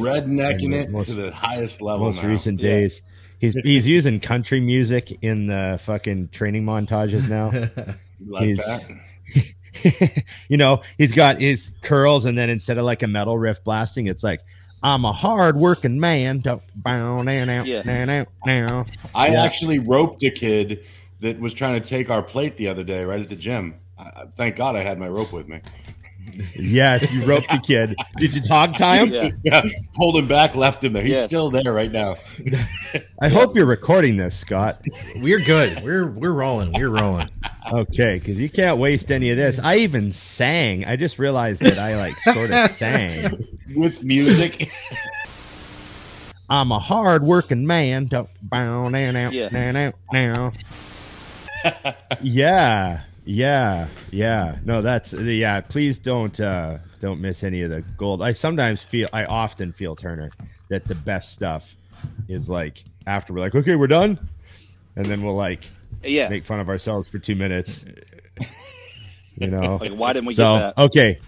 rednecking it most- to the highest level. most now. recent Yeah. days. He's he's using country music in the fucking training montages now. You like he's- that? you know, he's got his curls, and then instead of like a metal riff blasting, it's like I'm a hard working man. Now now Yeah. I actually roped a kid that was trying to take our plate the other day right at the gym. I, I- thank God I had my rope with me. Yes, you roped the kid. Did you hog tie him? Yeah. Yeah, pulled him back, left him there. He's Yes. still there right now. I hope you're recording this, Scott. We're good. We're we're rolling. We're rolling. Okay, because you can't waste any of this. I even sang. I just realized that I like sort of sang. With music. I'm a hard working man. Don't bow now now Yeah. Yeah, yeah, yeah. No, that's yeah. Please don't uh don't miss any of the gold. I sometimes feel, I often feel Turner that the best stuff is like after we're like, okay, we're done, and then we'll like Yeah. make fun of ourselves for two minutes. You know, Like, why didn't we so get that? okay,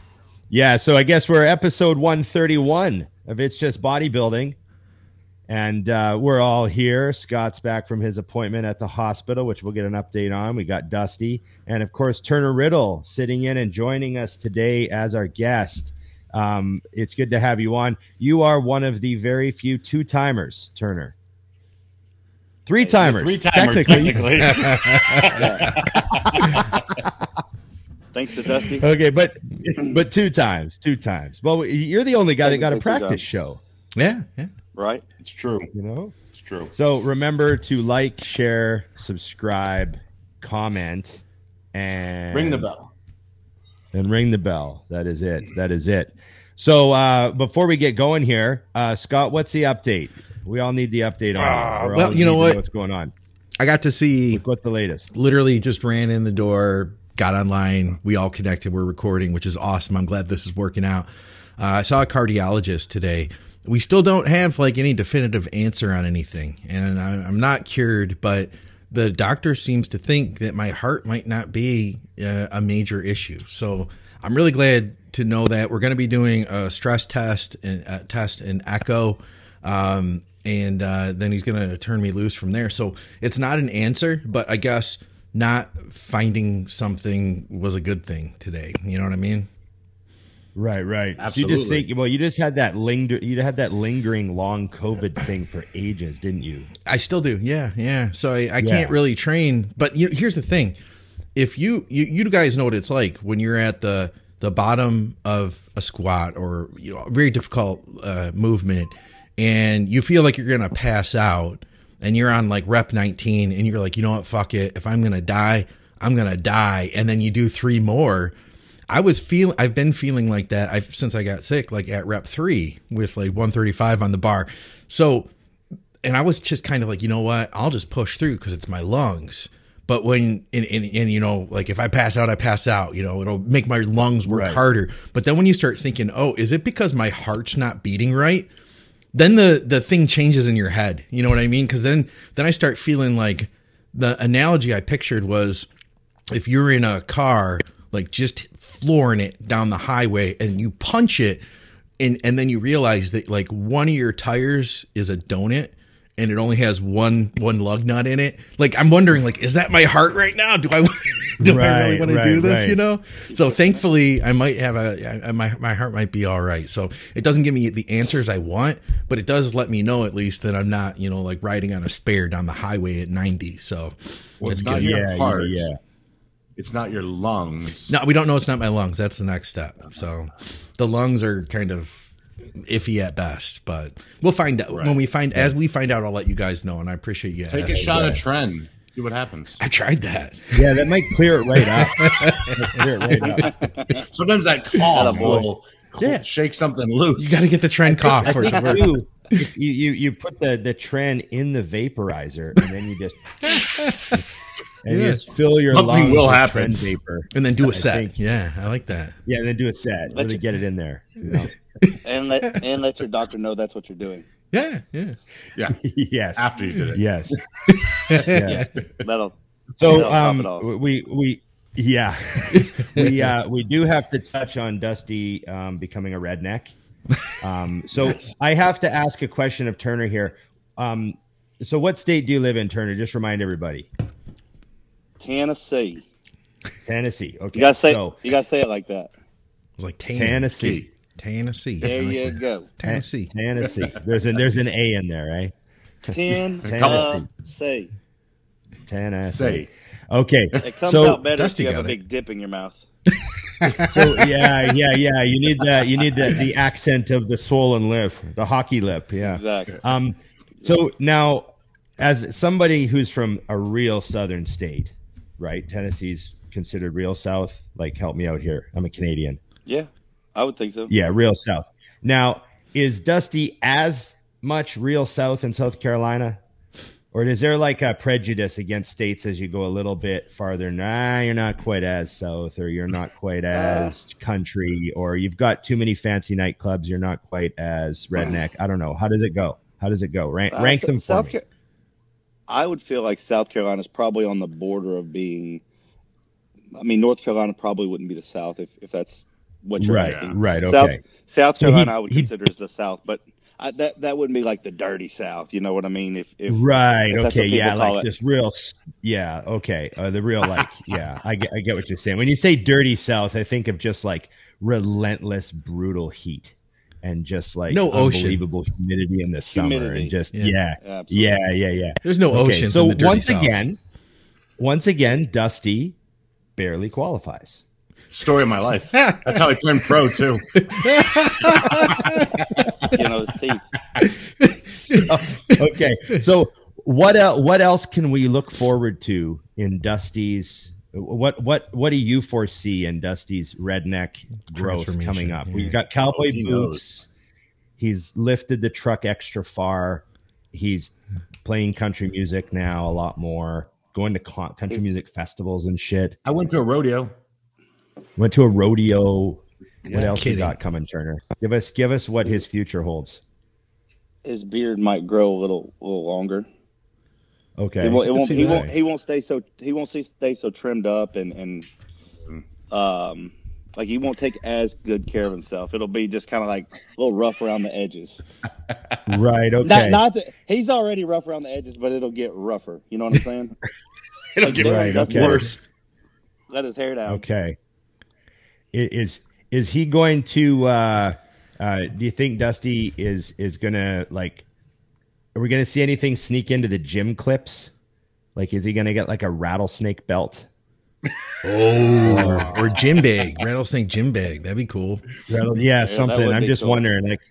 yeah. So I guess we're episode one thirty one of it's just bodybuilding, and uh, we're all here. Scott's back from his appointment at the hospital, which we'll get an update on. We got Dusty, and of course Turner Riddle sitting in and joining us today as our guest. Um, it's good to have you on. You are one of the very few two timers, Turner. Three timers, Three timers, technically. technically. Thanks to Dusty. Okay, but but two times, two times. Well, you're the only guy that got a practice show. Yeah, yeah. Right? it's true. You know. It's true. So remember to like, share, subscribe, comment, and Ring the bell. and ring the bell. That is it. That is it. So uh, before we get going here, uh, Scott, what's the update? We all need the update on. it. Ah, well, you know what? What's going on? I got to see What's the latest? literally just ran in the door, got online. We all connected. We're recording, which is awesome. I'm glad this is working out. Uh, I saw a cardiologist today. We still don't have like any definitive answer on anything, and I, I'm not cured, but the doctor seems to think that my heart might not be uh, a major issue. So I'm really glad to know that we're going to be doing a stress test and uh, test and echo. Um, and uh, then he's going to turn me loose from there. So it's not an answer, but I guess not finding something was a good thing today. You know what I mean? Right, right. So you Absolutely. just think, well, you just had that linger, you had that lingering long COVID thing for ages, didn't you? I still do. Yeah, yeah. So I, I Yeah. can't really train. But you, here's the thing: if you, you you guys know what it's like when you're at the the bottom of a squat or you know a very difficult uh, movement, and you feel like you're gonna pass out, and you're on like rep 19, and you're like, you know what, fuck it. If I'm gonna die, I'm gonna die, and then you do three more. I was feeling, I've been feeling like that I've since I got sick, like at rep three with like 135 on the bar. So and I was just kind of like, you know what? I'll just push through because it's my lungs. But when and, and, and you know, like if I pass out, I pass out. You know, it'll make my lungs work Right. harder. But then when you start thinking, oh, is it because my heart's not beating right? Then the the thing changes in your head. You know what I mean? Because then then I start feeling like the analogy I pictured was if you're in a car, like just flooring it down the highway, and you punch it, and and then you realize that like one of your tires is a donut. And it only has one one lug nut in it. Like I'm wondering, like, is that my heart right now? Do I do I really Right, want to do this? right. You know. So thankfully, I might have a I, my my heart might be all right. So it doesn't give me the answers I want, but it does let me know at least that I'm not you know like riding on a spare down the highway at 90. So Well, it's not good. your Yeah, heart. yeah, yeah. It's not your lungs. No, we don't know it's not my lungs. That's the next step. So the lungs are kind of iffy at best, but we'll find out when we find as we find out. I'll let you guys know, and I appreciate you. Take a shot of tren. See what happens. I tried that. Yeah, that might clear it right up. Might clear it right up. Sometimes that cough Attaboy. will Yeah. shake something loose. You got to get the tren cough I for it to think work. too, if you, you you put the the tren in the vaporizer and then you just and you Yeah. just fill your Something lungs will with happen. tren vapor. and then do a I set. think- yeah, I like that. Yeah, and then do a set. Let Really you- get it in there. you know? And let and let your doctor know that's what you're doing. Yeah, yeah. Yeah. yes. After you did it. Yes. yes. That'll So That'll um, it we we yeah we uh, we do have to touch on Dusty um, becoming a redneck. Um, so I have to ask a question of Turner here. Um, so what state do you live in, Turner? Just remind everybody. Tennessee. Tennessee. Okay. You gotta say so you gotta say it like that. was like Tan- Tennessee. Tennessee. There like you that. go. Tennessee. Tennessee. There's an there's an A in there, right? Tennessee. Tennessee. Say. Okay. It comes so out better Dusty if you have got a it. big dip in your mouth. so yeah, yeah, yeah. You need that. You need the the accent of the swollen lip, the hockey lip. Yeah. Exactly. Um. So now, as somebody who's from a real southern state, right? Tennessee's considered real south. Like, help me out here. I'm a Canadian. Yeah, I would think so. Yeah, real south. Now, is Dusty as much real south in South Carolina? Or is there like a prejudice against states as you go a little bit farther? Nah, you're not quite as south, or you're not quite as country, or you've got too many fancy nightclubs. You're not quite as redneck. I don't know. How does it go? How does it go? Rank, Uh, rank them for South me. I would feel like South Carolina is probably on the border of being. I mean, North Carolina probably wouldn't be the South if, if that's what you're Right, asking. right, South, okay. South So he- Carolina, I would he- consider as the South, but I, that that wouldn't be like the dirty South. You know what I mean? If, if Right. if Okay. Yeah. Like it. this real. Yeah. Okay. Uh, the real like. yeah. I get. I get what you're saying. When you say dirty South, I think of just like relentless, brutal heat, and just like No ocean. unbelievable humidity in the summer, Humidity. and just Yeah. yeah, yeah, yeah, yeah. There's no Okay, oceans So in the dirty once South. again, once again, Dusty barely qualifies. Story of my life. That's how I turned pro too. you know, his teeth. okay. So what el- what else can we look forward to in Dusty's what what what do you foresee in Dusty's redneck growth coming up? yeah. We've got cowboy He boots. He's lifted the truck extra far. He's playing country music now a lot more. Going to country music festivals and shit. I went to a rodeo. Went to a rodeo. what else kidding. you got coming, Turner? Give us give us what his future holds. His beard might grow a little, a little longer. Okay. It won't. It won't he won't. He won't stay so. He won't stay stay so trimmed up and and um like he won't take as good care of himself. It'll be just kind of like a little rough around the edges. Right. Okay. Not not that he's already rough around the edges, but it'll get rougher. You know what I'm saying? It'll Like get Right, okay. worse. Let his hair down. Okay. Is is he going to? uh uh Do you think Dusty is is gonna like? Are we gonna see anything sneak into the gym clips? Like, is he gonna get like a rattlesnake belt? Oh, or gym bag, rattlesnake gym bag. That'd be cool. Rattle- yeah, that something. I'm just cool. wondering. Like,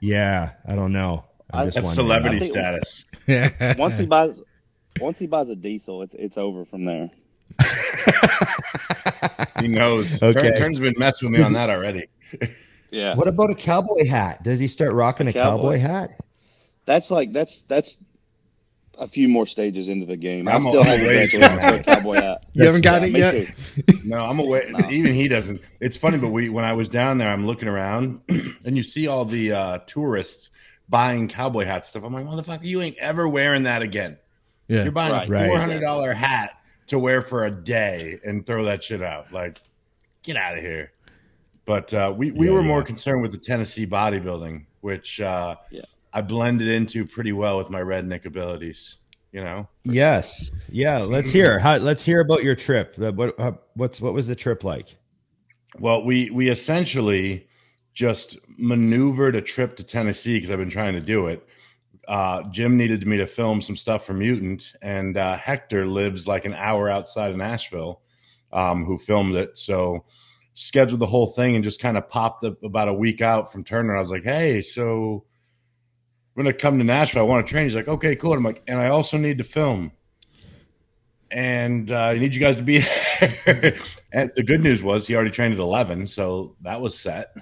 yeah, I don't know. I'm I- just That's wondering. celebrity I think- status. Once he buys, once he buys a diesel, it's it's over from there. He knows. Okay. Turn, Turn's been messing with me on that already. Yeah, What about a cowboy hat? Does he start rocking a cowboy, Cowboy. hat? That's like that's that's a few more stages into the game. I I'm a- still I'm a haven't ways graduated from to a cowboy hat. You haven't got Yeah, it yet. too. No, I'm away. No. Even he doesn't. It's funny, but we when I was down there, I'm looking around, and you see all the uh, tourists buying cowboy hat stuff. I'm like, motherfucker, you ain't ever wearing that again. Yeah. You're buying Right. a four hundred dollar hat to wear for a day and throw that shit out. Like, get out of here. But uh, we we Yeah, were more concerned with the Tennessee bodybuilding, which uh, Yeah. I blended into pretty well with my redneck abilities. You know, Yes. Yeah. Let's hear. How, let's hear about your trip. Uh, What uh, what's what was the trip like? Well, we we essentially just maneuvered a trip to Tennessee because I've been trying to do it. Uh, Jim needed me to film some stuff for Mutant, and uh, Hector lives like an hour outside of Nashville, um, who filmed it. So scheduled the whole thing and just kind of popped up about a week out from Turner. I was like, "Hey, so I'm gonna come to Nashville. I want to train." He's like, "Okay, cool." And I'm like, "And I also need to film." And uh, I need you guys to be there. and the good news was he already trained at 11, so that was set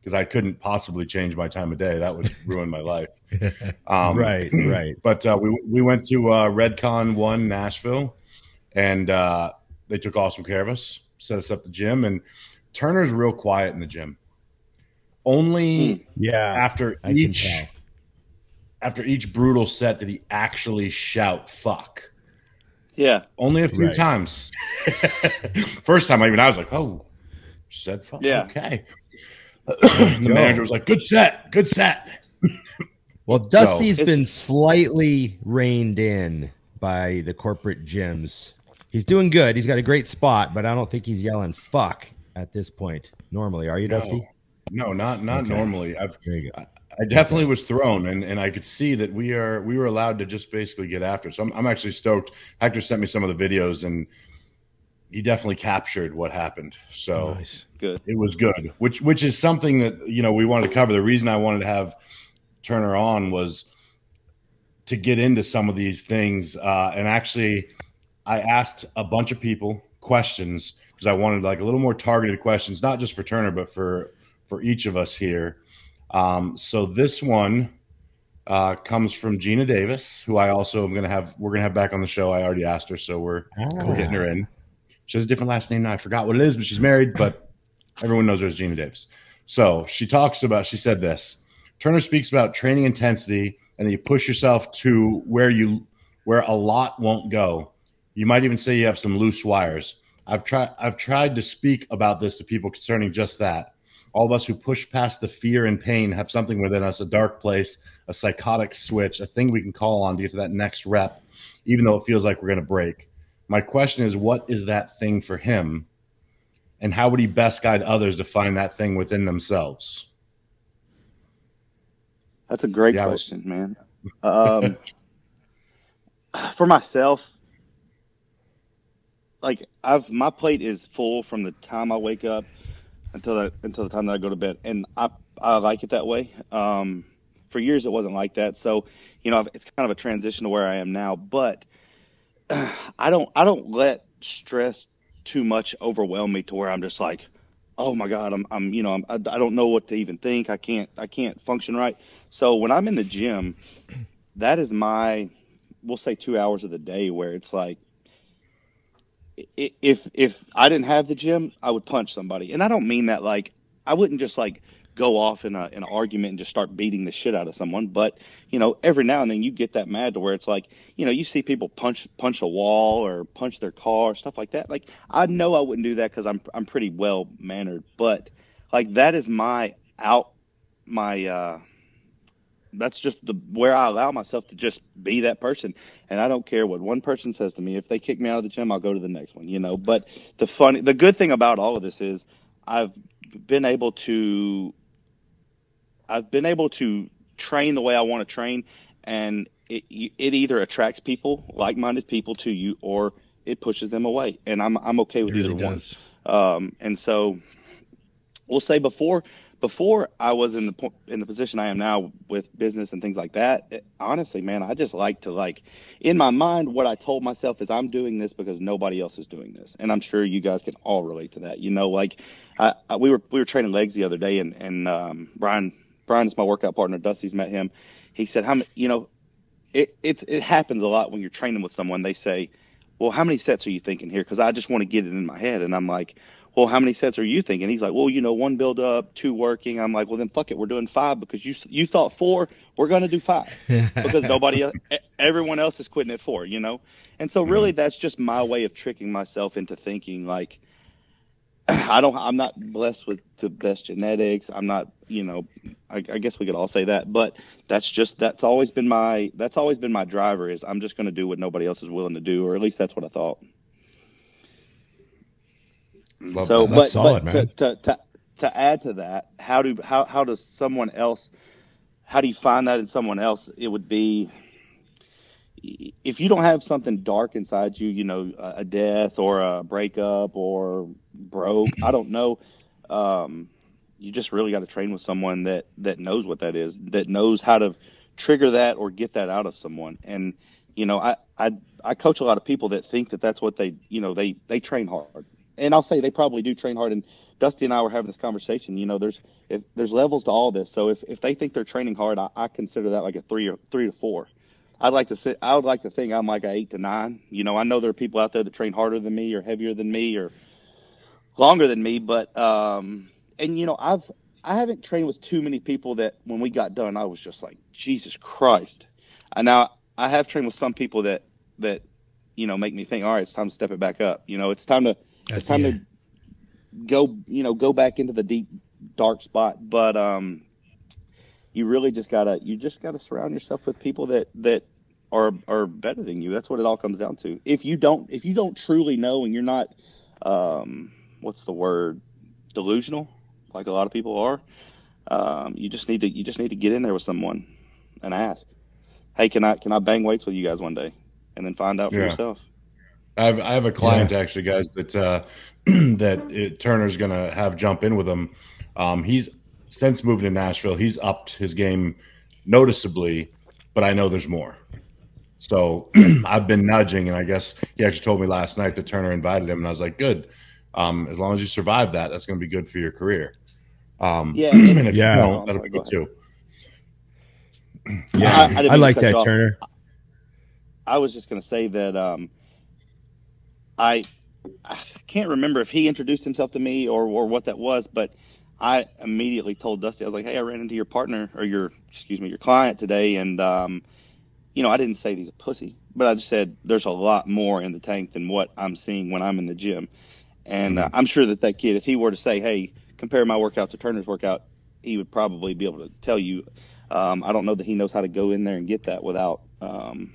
because I couldn't possibly change my time of day. That would ruin my life. Um, right. Right. But uh, we we went to uh, Redcon One Nashville, and uh, they took awesome care of us. Set us up the gym, and Turner's real quiet in the gym. Only Yeah. after I can each tell. After each brutal set did he actually shout "fuck." Yeah, Only a few Right. times. First time, I even I was like, "Oh, said fuck." Yeah. Okay. the manager was like, "Good set, good set." Well, Dusty's it's- been slightly reined in by the corporate gyms. He's doing good. He's got a great spot, but I don't think he's yelling "fuck" at this point. Normally, are you, Dusty? No, not not Okay. normally. I've There you go. I, I definitely was thrown, and, and I could see that we are we were allowed to just basically get after. it. So I'm, I'm actually stoked. Hector sent me some of the videos, and he definitely captured what happened. So Nice. Good. it was good, which which is something that you know we wanted to cover. The reason I wanted to have Turner on was to get into some of these things, uh, and actually, I asked a bunch of people questions because I wanted like a little more targeted questions, not just for Turner, but for for each of us here. Um, so this one uh, comes from Gina Davis, who I also am going to have. We're going to have back on the show. I already asked her, so we're we're getting her in. She has a different last name now. I forgot what it is, but she's married. But everyone knows her as Gina Davis. So she talks about. She said this. Turner speaks about training intensity, and then you push yourself to where you where a lot won't go. You might even say you have some loose wires. I've tried. I've tried to speak about this to people concerning just that. All of us who push past the fear and pain have something within us, a dark place, a psychotic switch, a thing we can call on to get to that next rep, even though it feels like we're going to break. My question is, what is that thing for him? And how would he best guide others to find that thing within themselves? That's a great Yeah. question, man. Um, for myself, like I've my plate is full from the time I wake up until the, until the time that I go to bed, and I I like it that way. Um, for years it wasn't like that, so you know it's kind of a transition to where I am now. But I don't I don't let stress too much overwhelm me to where I'm just like, oh my god, I'm I'm you know I'm, I, I don't know what to even think. I can't I can't function right. So when I'm in the gym, that is my we'll say two hours of the day where it's like if if I didn't have the gym, I would punch somebody, and I don't mean that like I wouldn't just like go off in a in an argument and just start beating the shit out of someone. But you know, every now and then you get that mad to where it's like you know you see people punch punch a wall or punch their car or stuff like that. Like I know I wouldn't do that because I'm I'm pretty well mannered, but like that is my out my uh that's just the where I allow myself to just be that person, and I don't care what one person says to me. If they kick me out of the gym, I'll go to the next one. You know. But the funny, the good thing about all of this is I've been able to, I've been able to train the way I want to train, and it it either attracts people, like-minded people, to you, or it pushes them away, and I'm I'm okay It with really either one. does. Um, and so we'll say before before I was in the in the position I am now with business and things like that. it- honestly, man, I just like to like in my mind what I told myself is I'm doing this because nobody else is doing this, and I'm sure you guys can all relate to that. You know, like I, I, we were we were training legs the other day, and and um, Brian Brian is my workout partner. Dusty's met him. He said, "How many? You know, it it it happens a lot when you're training with someone. They say." Well, how many sets are you thinking here? Because I just want to get it in my head, and I'm like, well, how many sets are you thinking? He's like, well, you know, one build up, two working. I'm like, well, then fuck it, we're doing five because you you thought four, we're gonna do five because nobody, everyone else is quitting at four, you know. And so really, mm-hmm. that's just my way of tricking myself into thinking like, I don't, I'm not blessed with the best genetics. I'm not, you know, I, I guess we could all say that, but that's just that's always been my that's always been my driver is I'm just gonna do what nobody else is willing to do, or at least that's what I thought. Love So, that. but, solid, but man. To, to to to add to that, how do how how does someone else? How do you find that in someone else? It would be if you don't have something dark inside you, you know, a a death or a breakup or broke. I don't know. Um, you just really got to train with someone that that knows what that is, that knows how to trigger that or get that out of someone. And you know, I I I coach a lot of people that think that that's what they you know they they train hard, and I'll say they probably do train hard. And Dusty and I were having this conversation. You know, there's if there's levels to all this. So if if they think they're training hard, I, I consider that like a three or three to four. I'd like to sit. I would like to think I'm like a eight to nine. You know, I know there are people out there that train harder than me or heavier than me or longer than me, but um, and you know, I've I haven't trained with too many people that when we got done, I was just like, Jesus Christ. And now I have trained with some people that that you know make me think, all right, it's time to step it back up. You know, it's time to That's it's time yeah. to go you know go back into the deep dark spot. But um, you really just gotta you just gotta surround yourself with people that that are are better than you. That's what it all comes down to. If you don't if you don't truly know and you're not um, what's the word delusional like a lot of people are, um, you just need to you just need to get in there with someone and ask, hey, can I can I bang weights with you guys one day, and then find out for Yeah. yourself. I have, I have a client actually, guys, that uh, that it, Turner's going to have jump in with him. Um, he's since moving to Nashville, he's upped his game noticeably, but I know there's more. So I've been nudging, and I guess he actually told me last night that Turner invited him, and I was like, "Good, um, as long as you survive that, that's going to be good for your career." Um, Yeah, and if Yeah. you don't, that'll be good too. Yeah, I- I I, didn't to like that, off. Turner. I was just going to say that um, I I can't remember if he introduced himself to me or or what that was, but I immediately told Dusty I was like, "Hey, I ran into your partner or your excuse me your client today, and um, you know I didn't say he's a pussy, but I just said there's a lot more in the tank than what I'm seeing when I'm in the gym, and uh, I'm sure that that kid, if he were to say, "Hey, compare my workout to Turner's workout," he would probably be able to tell you. Um, I don't know that he knows how to go in there and get that without. Um,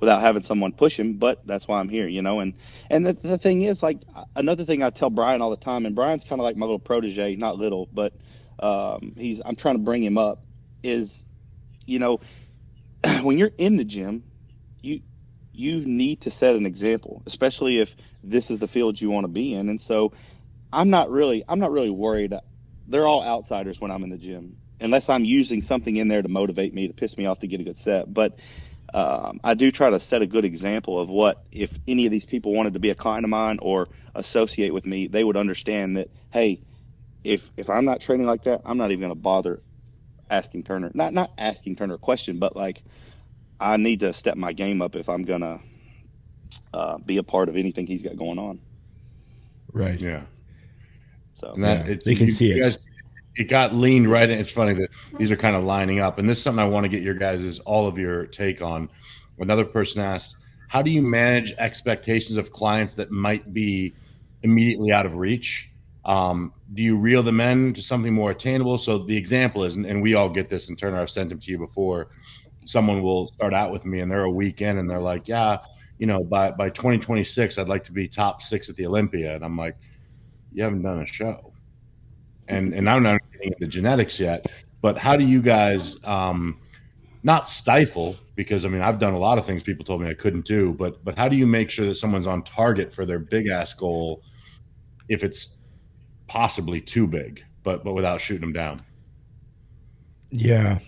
without having someone push him, but that's why I'm here, you know. And and the, the thing is, like another thing I tell Brian all the time, and Brian's kind of like my little protege, not little, but um, he's I'm trying to bring him up. Is you know when you're in the gym, you you need to set an example, especially if this is the field you want to be in. And so I'm not really I'm not really worried. They're all outsiders when I'm in the gym, unless I'm using something in there to motivate me to piss me off to get a good set, but um, I do try to set a good example of what if any of these people wanted to be a client of mine or associate with me, they would understand that hey, if if I'm not training like that, I'm not even going to bother asking Turner. Not not asking Turner a question, but like I need to step my game up if I'm gonna uh, be a part of anything he's got going on. Right. Yeah. So And that Yeah, it, they can you- see you it. Guys, it got leaned right in. It's funny that these are kind of lining up, and this is something I want to get your guys' is all of your take on. Another person asked, "How do you manage expectations of clients that might be immediately out of reach? Um, do you reel them in to something more attainable?" So the example is, and, and we all get this. And Turner, I've sent them to you before. Someone will start out with me, and they're a weekend, and they're like, "Yeah, you know, by by 2026, I'd like to be top six at the Olympia," and I'm like, "You haven't done a show." And and I'm not getting into genetics yet, but how do you guys um, not stifle? Because I mean, I've done a lot of things people told me I couldn't do, but but how do you make sure that someone's on target for their big ass goal if it's possibly too big, but but without shooting them down? Yeah.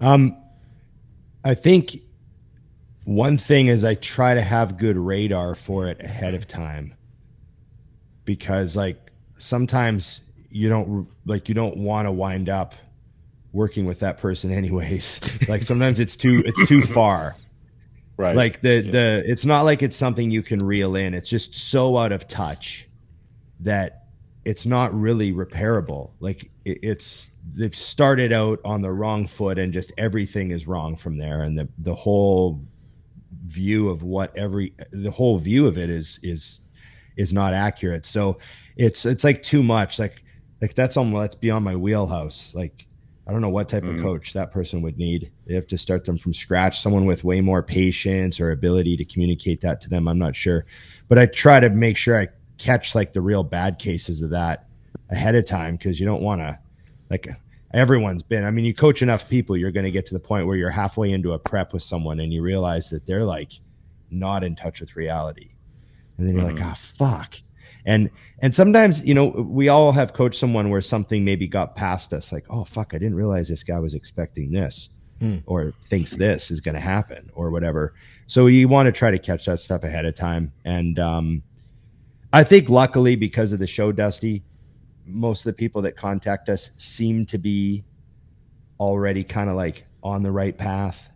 Um I think one thing is I try to have good radar for it ahead of time. Because like sometimes you don't like you don't want to wind up working with that person anyways. like sometimes it's too it's too far. Right. Like the the it's not like it's something you can reel in. It's just so out of touch that it's not really repairable. Like it, it's they've started out on the wrong foot and just everything is wrong from there and the the whole view of what every the whole view of it is is is not accurate. So it's it's like too much. Like like that's almost that's beyond my wheelhouse. Like I don't know what type Mhm. of coach that person would need. They have to start them from scratch. Someone with way more patience or ability to communicate that to them. I'm not sure, but I try to make sure I catch like the real bad cases of that ahead of time because you don't want to like everyone's been. I mean, you coach enough people, you're going to get to the point where you're halfway into a prep with someone and you realize that they're like not in touch with reality, and then you're like, Mhm. ah, fuck. And and sometimes you know we all have coached someone where something maybe got past us, like, oh fuck, I didn't realize this guy was expecting this, Hmm. or thinks this is going to happen, or whatever. So you want to try to catch that stuff ahead of time. And um, I think luckily because of the show, Dusty, most of the people that contact us seem to be already kind of like on the right path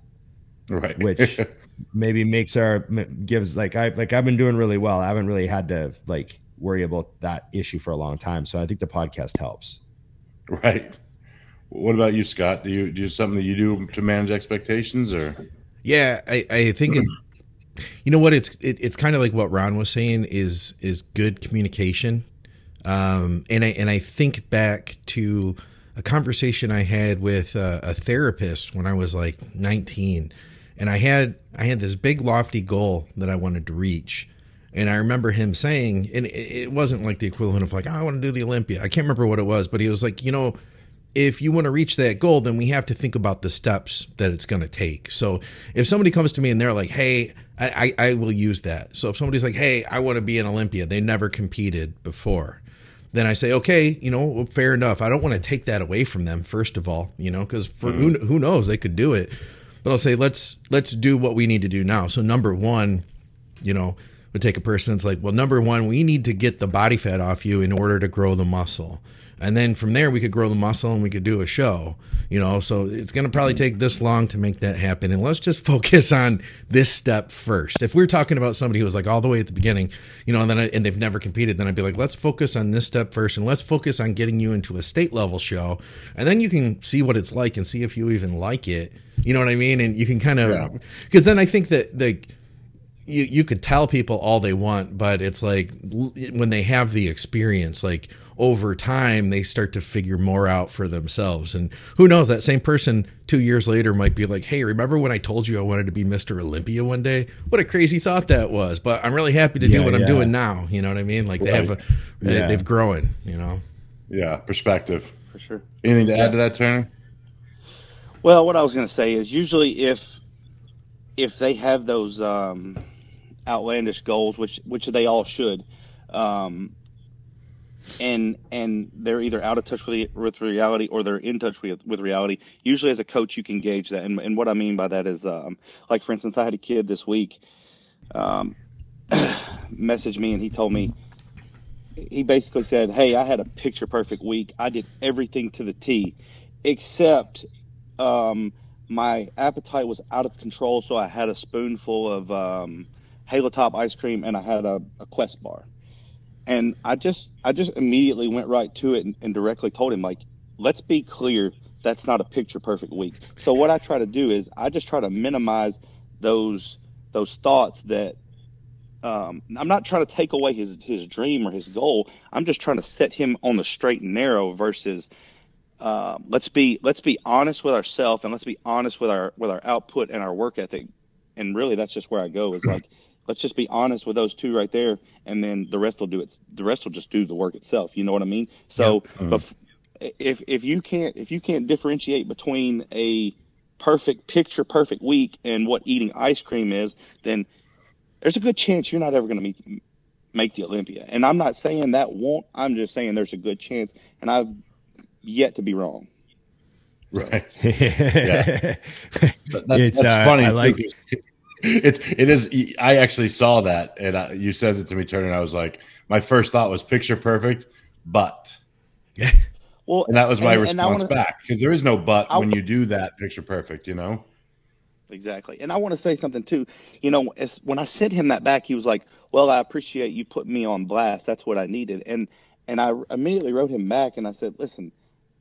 right. which maybe makes our gives like I like I've been doing really well. I haven't really had to like worry about that issue for a long time. So I think the podcast helps. right. What about you, Scott? Do you do you something that you do to manage expectations, or Yeah, I, I think it, you know what it's it, it's kind of like what Ron was saying is is good communication. Um, and I and I think back to a conversation I had with a, a therapist when I was like 19, and I had I had this big lofty goal that I wanted to reach. And I remember him saying, and it wasn't like the equivalent of like, oh, I want to do the Olympia. I can't remember what it was, but he was like, you know, if you want to reach that goal, then we have to think about the steps that it's going to take. So if somebody comes to me and they're like, hey, I, I, I will use that. So if somebody's like, hey, I want to be an Olympia, they never competed before. Then I say, okay, you know, fair enough. I don't want to take that away from them, first of all, you know, because for mm-hmm. who, who knows, they could do it. But I'll say, let's let's do what we need to do now. So number one, you know, would take a person that's like, well, number one, we need to get the body fat off you in order to grow the muscle. And then from there we could grow the muscle and we could do a show you know? So it's going to probably take this long to make that happen. And let's just focus on this step first. If we're talking about somebody who was like all the way at the beginning you know and then I, and they've never competed then i'd be like let's focus on this step first and let's focus on getting you into a state level show. And then you can see what it's like and see if you even like it. You know what i mean? And you can kind of because yeah. then i think that the you, you could tell people all they want, but it's like when they have the experience, like over time they start to figure more out for themselves. And who knows that same person two years later might be like hey remember when i told you i wanted to be mr olympia one day? What a crazy thought that was but i'm really happy to yeah, do what yeah. i'm doing now you know what i mean? Like they right. have a yeah. they've grown you know? Yeah perspective. For sure. Anything to add to that turner well what i was going to say is usually if if they have those um outlandish goals which which they all should um, and and they're either out of touch with with reality or they're in touch with with reality. Usually, as a coach, you can gauge that. And, and what I mean by that is, um, like for instance, I had a kid this week um, message me and he told me he basically said, "Hey, I had a picture perfect week. I did everything to the T, except." Um, my appetite was out of control, so I had a spoonful of um, Halo Top ice cream and I had a, a Quest bar and I just I just immediately went right to it and, and directly told him like, let's be clear, that's not a picture perfect week. So what I try to do is I just try to minimize those those thoughts that um, I'm not trying to take away his his dream or his goal. I'm just trying to set him on the straight and narrow versus uh, let's be let's be honest with ourselves and let's be honest with our with our output and our work ethic. And really, that's just where I go. Is like let's just be honest with those two right there, and then the rest will do it. The rest will just do the work itself. You know what I mean? So, mm-hmm. if if you can't if you can't differentiate between a perfect picture perfect week and what eating ice cream is, then there's a good chance you're not ever going to make the Olympia. And I'm not saying that won't. I'm just saying there's a good chance, and I've yet to be wrong. Right. yeah. That's, that's uh, funny. I like it's it is. I actually saw that, and I, you said it to me, Turner. And I was like, my first thought was picture perfect, but well, and that was my and, response and wanna, back because there is no but I, when you do that picture perfect, you know. Exactly, and I want to say something too. You know, as, when I sent him that back, he was like, "Well, I appreciate you putting me on blast. That's what I needed." And and I immediately wrote him back, and I said, "Listen."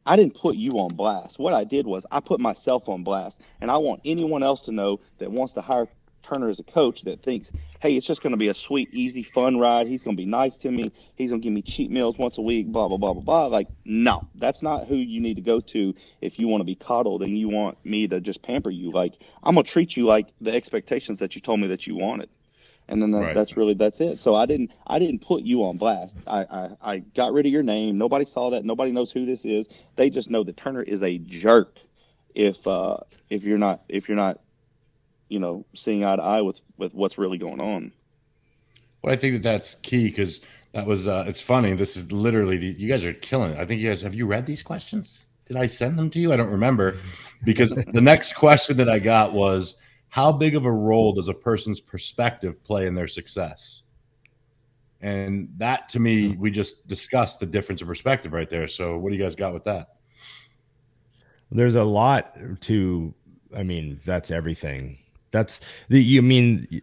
I didn't put you on blast. What I did was I put myself on blast, and I want anyone else to know that wants to hire Turner as a coach that thinks, hey, it's just going to be a sweet, easy, fun ride. He's going to be nice to me. He's going to give me cheat meals once a week, blah, blah, blah, blah, blah. Like, no, that's not who you need to go to if you want to be coddled and you want me to just pamper you. Like, I'm going to treat you like the expectations that you told me that you wanted. And then that, right. that's really that's it. So I didn't I didn't put you on blast. I, I I got rid of your name. Nobody saw that. Nobody knows who this is. They just know that Turner is a jerk. If uh if you're not if you're not you know seeing eye to eye with with what's really going on. Well, I think that that's key because that was uh, it's funny. This is literally the, you guys are killing it. I think you guys have you read these questions? Did I send them to you? I don't remember because the next question that I got was how big of a role does a person's perspective play in their success? And that to me, we just discussed the difference of perspective right there. So, what do you guys got with that? There's a lot to, I mean, that's everything. That's the you mean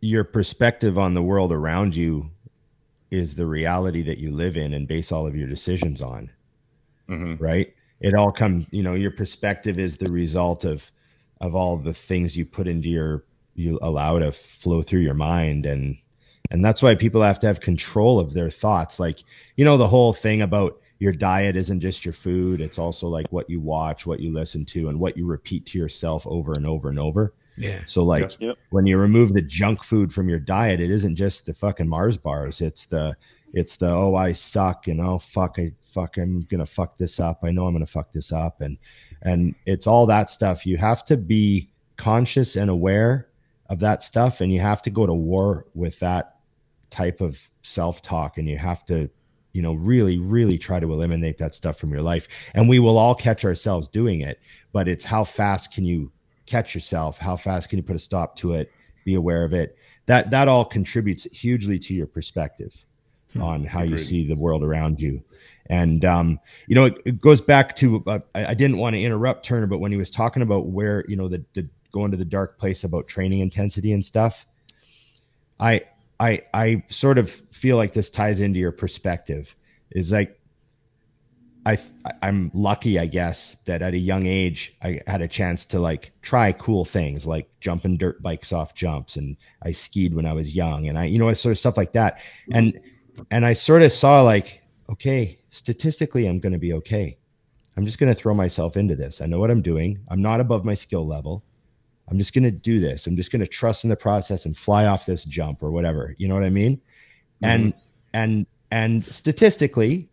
your perspective on the world around you is the reality that you live in and base all of your decisions on. Mm-hmm. Right? It all comes, you know, your perspective is the result of of all the things you put into your you allow to flow through your mind and And that's why people have to have control of their thoughts. Like, you know, the whole thing about your diet isn't just your food, it's also like what you watch, what you listen to, and what you repeat to yourself over and over and over. Yeah. So like Yep. when you remove the junk food from your diet, it isn't just the fucking Mars bars. It's the it's the oh I suck and oh fuck I fuck I'm gonna fuck this up. I know I'm gonna fuck this up and and it's all that stuff. You have to be conscious and aware of that stuff and you have to go to war with that type of self-talk and you have to you know really really try to eliminate that stuff from your life and we will all catch ourselves doing it but it's how fast can you catch yourself how fast can you put a stop to it be aware of it. That that all contributes hugely to your perspective on how you see the world around you. And um, you know it, it goes back to uh, I, I didn't want to interrupt turner but when he was talking about where you know the, the going to the dark place about training intensity and stuff i i i sort of feel like this ties into your perspective. Is like I I'm lucky, I guess, that at a young age I had a chance to like try cool things like jumping dirt bikes off jumps, and I skied when I was young, and I you know sort of stuff like that, and and I sort of saw like okay, statistically I'm going to be okay. I'm just going to throw myself into this. I know what I'm doing. I'm not above my skill level. I'm just going to do this. I'm just going to trust in the process and fly off this jump or whatever. You know what I mean? And mm-hmm. and and statistically,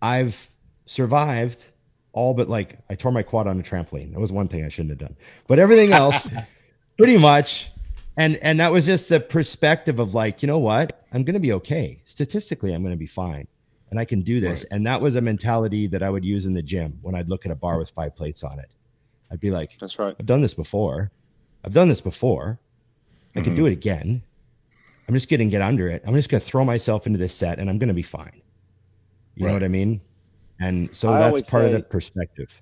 I've survived all but like I tore my quad on a trampoline. That was one thing I shouldn't have done. But everything else, pretty much. And and that was just the perspective of like, you know what? I'm gonna be okay. Statistically, I'm gonna be fine. And I can do this. Right. And that was a mentality that I would use in the gym when I'd look at a bar with five plates on it. I'd be like, That's right. I've done this before. I've done this before. I can mm-hmm. do it again. I'm just going to get under it. I'm just going to throw myself into this set and I'm going to be fine. You know what I mean? And so I that's part of the perspective.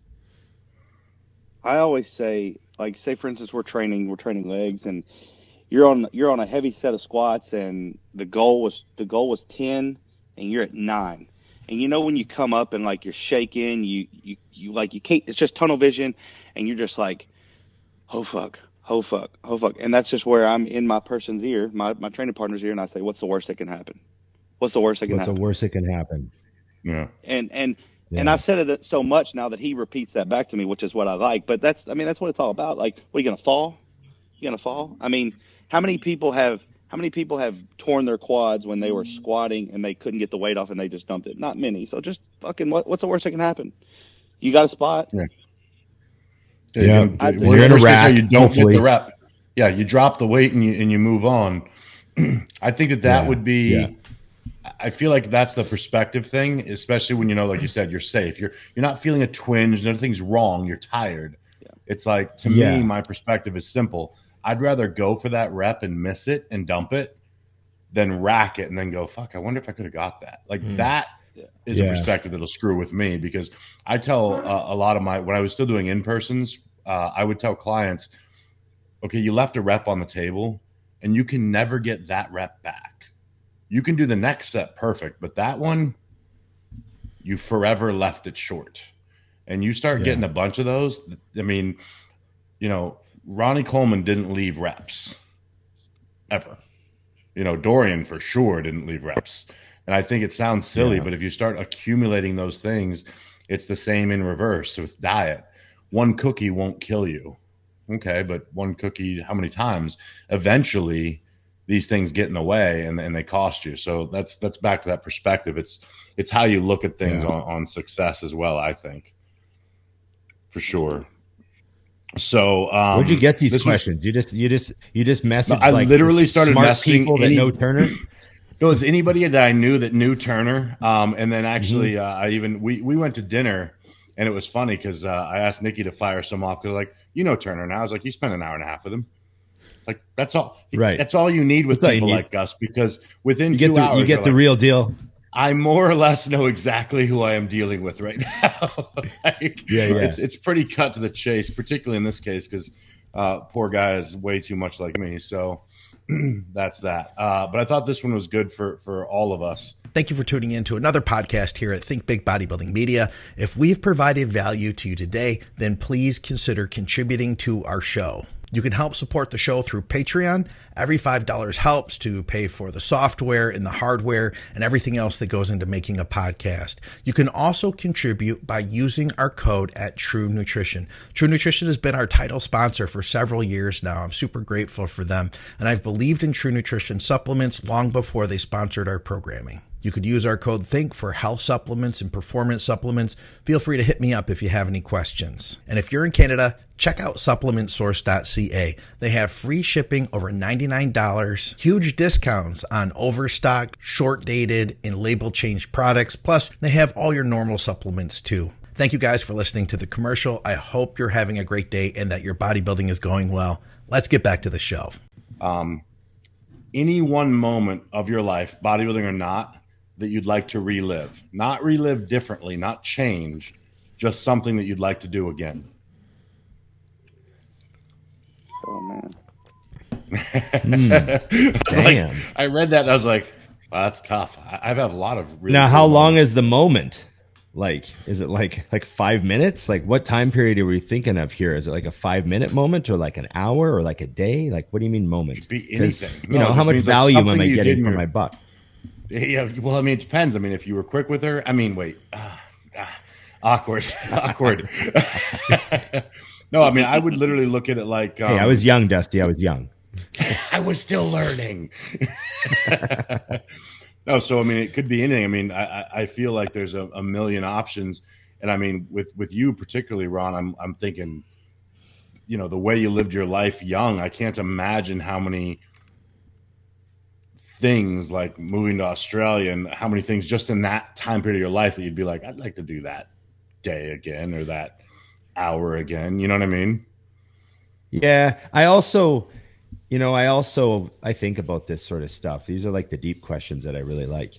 I always say, like, say for instance, we're training, we're training legs, and you're on you're on a heavy set of squats, and the goal was the goal was ten, and you're at nine, and you know when you come up and like you're shaking, you you you like you can't. It's just tunnel vision, and you're just like, oh fuck, oh fuck, oh fuck, and that's just where I'm in my person's ear, my my training partner's ear, and I say, what's the worst that can happen? What's the worst that can happen? What's the worst that can happen? Yeah. and and and I've said it so much now that he repeats that back to me, which is what I like. But that's I mean that's what it's all about. Like, what are you gonna fall? You gonna fall? I mean, how many people have how many people have torn their quads when they were squatting and they couldn't get the weight off and they just dumped it? Not many. So just fucking what, what's the worst that can happen? You got a spot. Yeah. You, I- worst You're in a case scenario, rack, you don't hopefully. get the rep. Yeah, you drop the weight and you and you move on. I think that that Yeah, would be. yeah. I feel like that's the perspective thing, especially when you know, like you said, you're safe. You're you're not feeling a twinge. Nothing's wrong. You're tired. It's like to Yeah. me, my perspective is simple. I'd rather go for that rep and miss it and dump it than rack it and then go, fuck, I wonder if I could have got that. Like that is Yeah. a perspective that'll screw with me because I tell uh, a lot of my, when I was still doing in persons, uh, I would tell clients, okay, you left a rep on the table and you can never get that rep back. You can do the next set perfect, but that one, you forever left it short. And you start Yeah. getting a bunch of those. I mean, you know, Ronnie Coleman didn't leave reps ever. You know, Dorian for sure didn't leave reps. And I think it sounds silly, Yeah. but if you start accumulating those things, it's the same in reverse with diet. One cookie won't kill you. Okay, but one cookie, how many times? Eventually, these things get in the way and, and they cost you. So that's that's back to that perspective. It's it's how you look at things Yeah. on, on success as well, I think. For sure. So um Where'd you get these this was- questions? you just you just you just messaged. I like, literally started smart messaging people that any- know Turner. it was anybody that I knew that knew Turner. Um, and then actually, Mm-hmm. uh, I even we we went to dinner, and it was funny because uh, I asked Nikki to fire some off because like you know Turner now. I was like, you spent an hour and a half with him. Like that's all. Right. That's all you need with That's people need. like Gus because within You two get the hours you get the like, real deal. I more or less know exactly who I am dealing with right now. like, Yeah, yeah. It's it's pretty cut to the chase, particularly in this case because uh, poor guy is way too much like me. So that's that. Uh, but I thought this one was good for for all of us. Thank you for tuning in to another podcast here at Think Big Bodybuilding Media. If we've provided value to you today, then please consider contributing to our show. You can help support the show through Patreon. Every $5 helps to pay for the software and the hardware and everything else that goes into making a podcast. You can also contribute by using our code at True Nutrition. True Nutrition has been our title sponsor for several years now. I'm super grateful for them, and I've believed in True Nutrition supplements long before they sponsored our programming. You could use our code THINK for health supplements and performance supplements. Feel free to hit me up if you have any questions. And if you're in Canada, check out supplementsource.ca. They have free shipping over $99, huge discounts on overstocked, short dated, and label change products. Plus, they have all your normal supplements too. Thank you guys for listening to the commercial. I hope you're having a great day and that your bodybuilding is going well. Let's get back to the show. Um, any one moment of your life, bodybuilding or not, that you'd like to relive? Not relive differently, not change, just something that you'd like to do again. Oh man. Hmm. Damn. Like, I read that and I was like, wow, that's tough. I, I have a lot of really now, cool how long moments. is the moment? Like, is it like like five minutes? Like, what time period are we thinking of here? Is it like a five minute moment, or like an hour, or like a day? Like, what do you mean moment? Could be 'Cause, anything. You No, know, how much means, like, value am I getting for your- my buck? Yeah, well, I mean, it depends. I mean, if you were quick with her, I mean, wait, ah, ah, awkward, awkward. no, I mean, I would literally look at it like, um, Hey, I was young, Dusty. I was young. I was still learning. no, so I mean, it could be anything. I mean, I, I- I feel like there's a, a million options, and I mean, with with you particularly, Ron, I'm I'm thinking, you know, the way you lived your life young. I can't imagine how many things like moving to Australia and how many things just in that time period of your life that you'd be like, I'd like to do that day again or that hour again. You know what I mean? Yeah, I also, you know, I also I think about this sort of stuff. These are like the deep questions that I really like.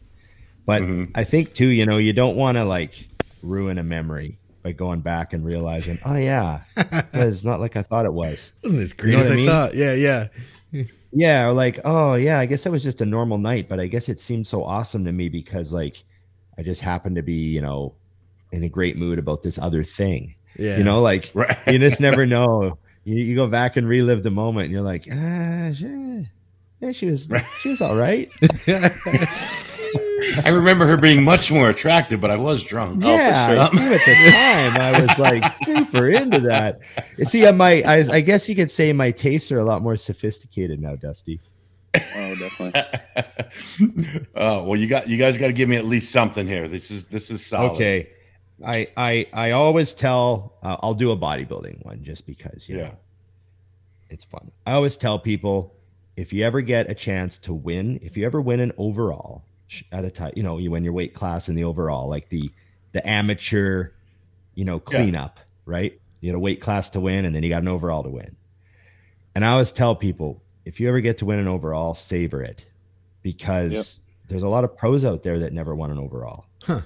But Mm-hmm. I think too, you know, you don't want to like ruin a memory by going back and realizing, oh yeah, it's not like I thought it was. Wasn't as great know as I I mean? thought. Yeah, yeah. Yeah, or like, oh yeah, I guess that was just a normal night, but I guess it seemed so awesome to me because like I just happened to be, you know, in a great mood about this other thing. Yeah. You know, like Right. you just never know. You, you go back and relive the moment, and you're like, ah, she, yeah, she was, she was all right. I remember her being much more attractive, but I was drunk. yeah, sure. At the time I was like super into that. You See, uh, my, I, I guess you could say my tastes are a lot more sophisticated now, Dusty. Oh, definitely. Oh well, you got you guys got to give me at least something here. This is this is solid. Okay. I I I always tell uh, I'll do a bodybuilding one just because you Yeah. know it's fun. I always tell people if you ever get a chance to win, if you ever win an overall sh- at a time, you know, you win your weight class in the overall, like the the amateur, you know, Yeah. cleanup, right? You had a weight class to win, and then you got an overall to win. And I always tell people if you ever get to win an overall, savor it because Yep. there's a lot of pros out there that never won an overall. Huh.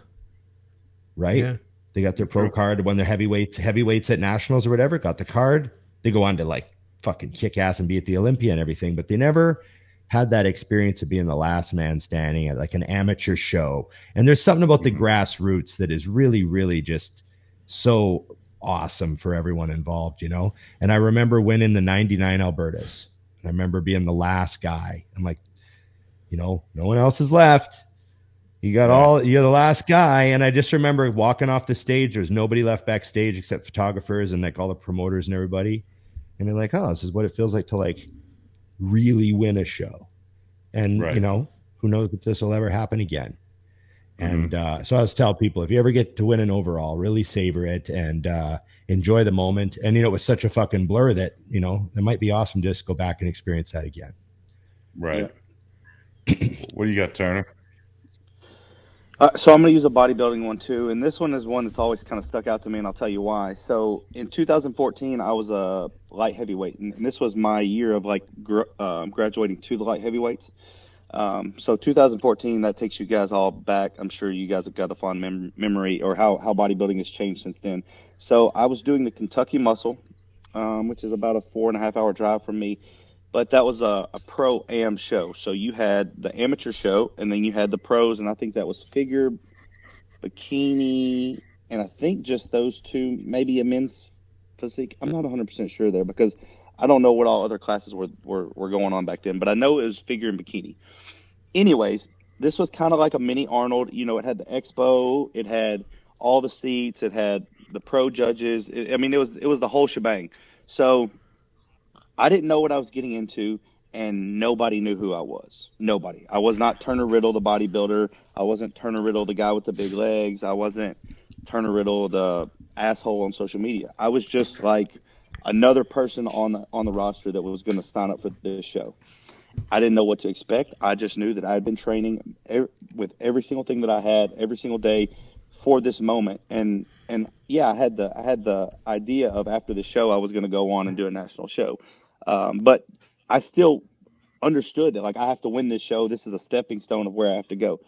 Right? Yeah. They got their pro card, won their heavyweights, heavyweights at nationals or whatever, got the card. They go on to like fucking kick ass and be at the Olympia and everything, but they never had that experience of being the last man standing at like an amateur show. And there's something about the mm-hmm. grassroots that is really, really just so awesome for everyone involved, you know? And I remember winning the 99 Albertas. And I remember being the last guy. I'm like, you know, no one else is left. You got all you're the last guy. And I just remember walking off the stage. There's nobody left backstage except photographers and like all the promoters and everybody. And they're like, oh, this is what it feels like to like really win a show. And Right. you know, who knows if this will ever happen again. And uh, so I always tell people if you ever get to win an overall, really savor it and uh, enjoy the moment. And you know, it was such a fucking blur that you know it might be awesome to just go back and experience that again. Right. what do you got, Turner? Uh, so I'm going to use a bodybuilding one too, and this one is one that's always kind of stuck out to me, and I'll tell you why. So in 2014, I was a light heavyweight, and this was my year of like gr- um graduating to the light heavyweights. Um, so 2014, that takes you guys all back. I'm sure you guys have got a fond mem- memory or how how bodybuilding has changed since then. So I was doing the Kentucky Muscle, um, which is about a four and a half hour drive from me but that was a, a pro am show. So you had the amateur show, and then you had the pros, and I think that was figure, bikini, and I think just those two, maybe a men's physique. I'm not 100 percent sure there because I don't know what all other classes were, were, were going on back then, but I know it was figure and bikini. Anyways, this was kind of like a mini Arnold. You know, it had the expo, it had all the seats, it had the pro judges. It, I mean, it was it was the whole shebang. So I didn't know what I was getting into, and nobody knew who I was. Nobody. I was not Turner Riddle, the bodybuilder. I wasn't Turner Riddle, the guy with the big legs. I wasn't Turner Riddle, the asshole on social media. I was just like another person on the on the roster that was going to sign up for this show. I didn't know what to expect. I just knew that I had been training with every single thing that I had every single day for this moment. And and yeah, I had the I had the idea of after the show I was going to go on and do a national show, um, but I still understood that like I have to win this show. This is a stepping stone of where I have to go.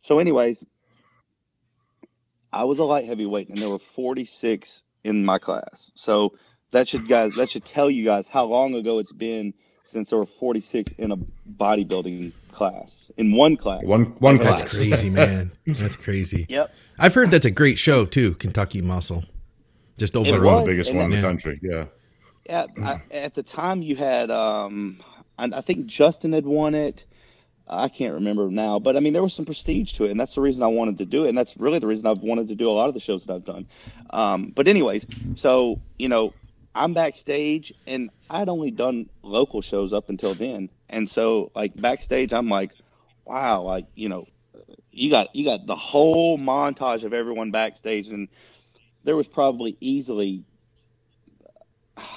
So, anyways, I was a light heavyweight, and there were 46 in my class. So that should guys that should tell you guys how long ago it's been since there were 46 in a bodybuilding class in one class. One one That's class. crazy, man. That's crazy. Yep. I've heard that's a great show too, Kentucky Muscle. Just It overall. was. the biggest and one in the country. Yeah. Yeah, I, at the time you had, um, I, I think Justin had won it. I can't remember now, but I mean there was some prestige to it, and that's the reason I wanted to do it, and that's really the reason I've wanted to do a lot of the shows that I've done. Um, but anyways, so you know, I'm backstage, and I'd only done local shows up until then, and so like backstage, I'm like, wow, like you know, you got you got the whole montage of everyone backstage, and there was probably easily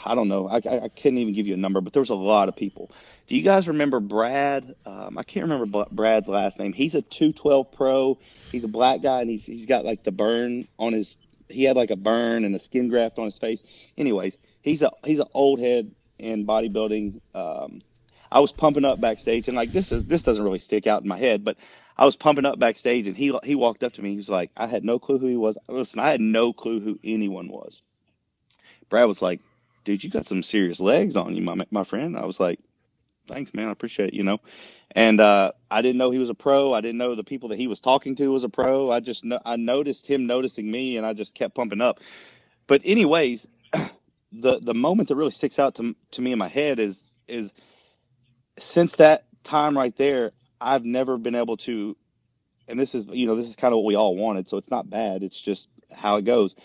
I don't know. I, I, couldn't even give you a number, but there was a lot of people. Do you guys remember Brad? Um, I can't remember Brad's last name. He's a 212 pro. He's a black guy, and he's he's got like the burn on his. He had like a burn and a skin graft on his face. Anyways, he's a he's an old head in bodybuilding. Um, I was pumping up backstage, and like this is this doesn't really stick out in my head, but I was pumping up backstage, and he he walked up to me. He was like, I had no clue who he was. Listen, I had no clue who anyone was. Brad was like, dude, you got some serious legs on you, my my friend. I was like, thanks, man. I appreciate it, you know. And uh, I didn't know he was a pro. I didn't know the people that he was talking to was a pro. I just no, I noticed him noticing me, and I just kept pumping up. But anyways, the the moment that really sticks out to to me in my head is is since that time right there, I've never been able to. And this is you know this is kind of what we all wanted, so it's not bad. It's just how it goes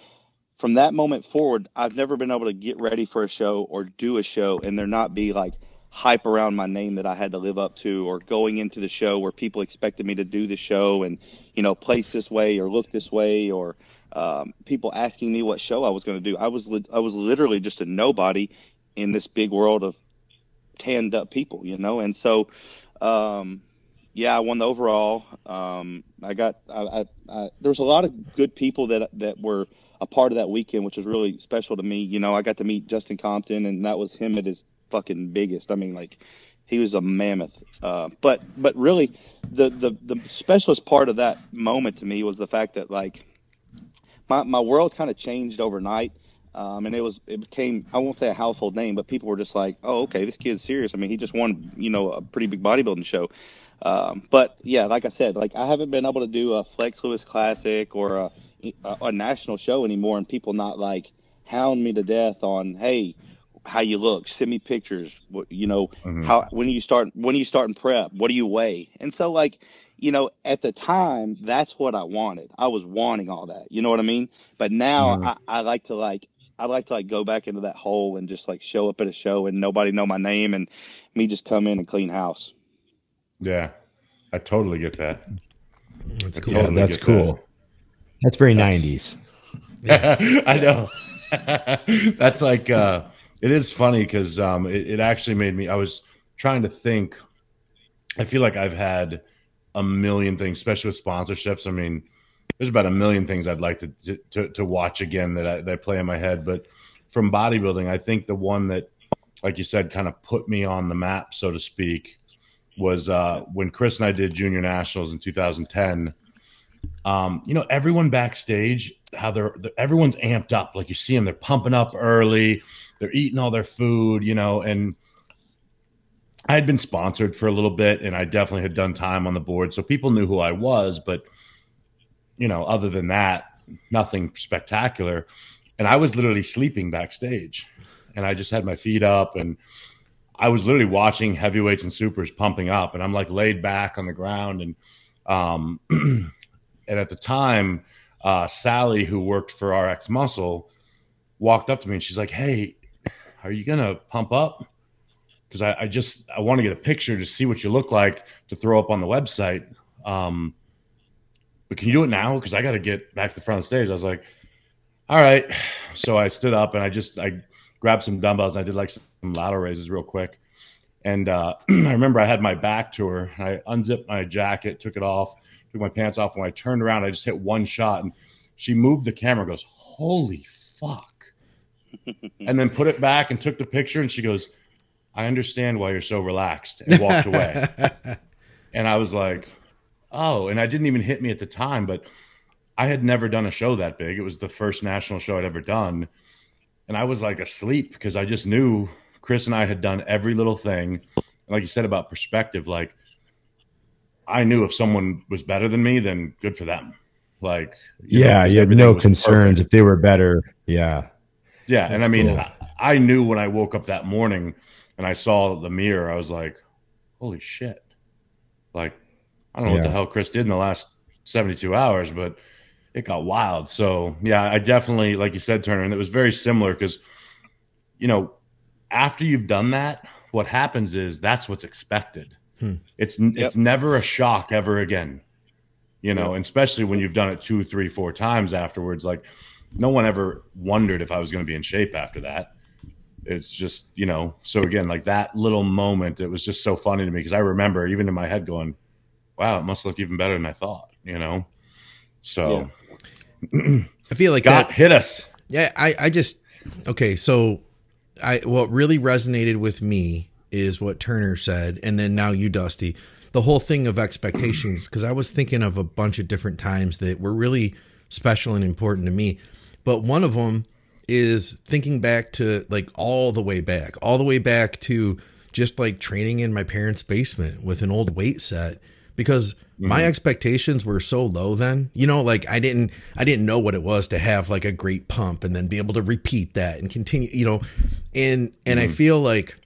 from that moment forward, I've never been able to get ready for a show or do a show and there not be like hype around my name that I had to live up to or going into the show where people expected me to do the show and, you know, place this way or look this way or, um, people asking me what show I was going to do. I was, li- I was literally just a nobody in this big world of tanned up people, you know? And so, um, yeah, I won the overall. Um, I got, I, I, I, there was a lot of good people that, that were, a part of that weekend, which was really special to me. You know, I got to meet Justin Compton, and that was him at his fucking biggest. I mean, like he was a mammoth. Uh, but but really, the the the specialist part of that moment to me was the fact that like my my world kind of changed overnight. Um, and it was it became I won't say a household name, but people were just like, oh okay, this kid's serious. I mean, he just won you know a pretty big bodybuilding show. Um, but yeah, like I said, like I haven't been able to do a Flex Lewis Classic or a a, a national show anymore, and people not like hound me to death on hey how you look send me pictures what, you know Mhm. how when you start when you start in prep what do you weigh and so like you know at the time that's what i wanted i was wanting all that you know what i mean but now Mhm. I, I like to like i like to like go back into that hole and just like show up at a show and nobody know my name and me just come in and clean house Yeah. I totally get that. That's I cool. Yeah, that's get cool. That's very That's- 90s. I know. That's like uh it is funny because um it, it actually made me I was trying to think I feel like I've had a million things, especially with sponsorships. I mean, there's about a million things I'd like to to, to watch again that I that play in my head. But from bodybuilding, I think the one that, like you said, kind of put me on the map, so to speak, was uh, when Chris and I did junior nationals in 2010. Um, you know, everyone backstage, how they're, they're everyone's amped up. Like you see them, they're pumping up early, they're eating all their food, you know, and I had been sponsored for a little bit and I definitely had done time on the board. So people knew who I was, but you know, other than that, nothing spectacular. And I was literally sleeping backstage. and I just had my feet up and I was literally watching heavyweights and supers pumping up and I'm like laid back on the ground and um and at the time uh Sally who worked for RX Muscle walked up to me and she's like, "Hey, are you to pump up?" Cuz I, I just I want to get a picture to see what you look like to throw up on the website. Um but can you do it now? Because I got to get back to the front of the stage. I was like, all right. So I stood up and I just I grabbed some dumbbells and I did like some lateral raises real quick. And uh, I remember I had my back to her. I unzipped my jacket, took it off, took my pants off. When I turned around, I just hit one shot, and she moved the camera. Goes, holy fuck! and then put it back and took the picture. And she goes, I understand why you're so relaxed, and walked away. and I was like, oh, and I didn't even hit me at the time, but I had never done a show that big. It was the first national show I'd ever done. And I was like asleep because I just knew Chris and I had done every little thing. Like you said about perspective, like I knew if someone was better than me, then good for them. Like, you yeah, know, you had no concerns perfect. if they were better. Yeah. Yeah. That's and I mean, cool. I, I knew when I woke up that morning and I saw the mirror, I was like, holy shit. Like, I don't know yeah. what the hell Chris did in the last 72 hours, but it got wild. So yeah, I definitely, like you said, Turner, and it was very similar because, you know, after you've done that, what happens is that's what's expected. Hmm. It's yep. it's never a shock ever again. You know, and especially when you've done it two, three, four times afterwards. Like, no one ever wondered if I was going to be in shape after that. It's just, you know, so again, like that little moment, it was just so funny to me because I remember even in my head going, wow, it must look even better than I thought, you know? So yeah. I feel like Scott, that hit us. Yeah. I, I just, okay. So I, what really resonated with me is what Turner said. And then now you, Dusty, the whole thing of expectations. Cause I was thinking of a bunch of different times that were really special and important to me. But one of them is thinking back to like all the way back, all the way back to just like training in my parents' basement with an old weight set because mm-hmm. my expectations were so low then you know like i didn't i didn't know what it was to have like a great pump and then be able to repeat that and continue you know and and mm-hmm. i feel like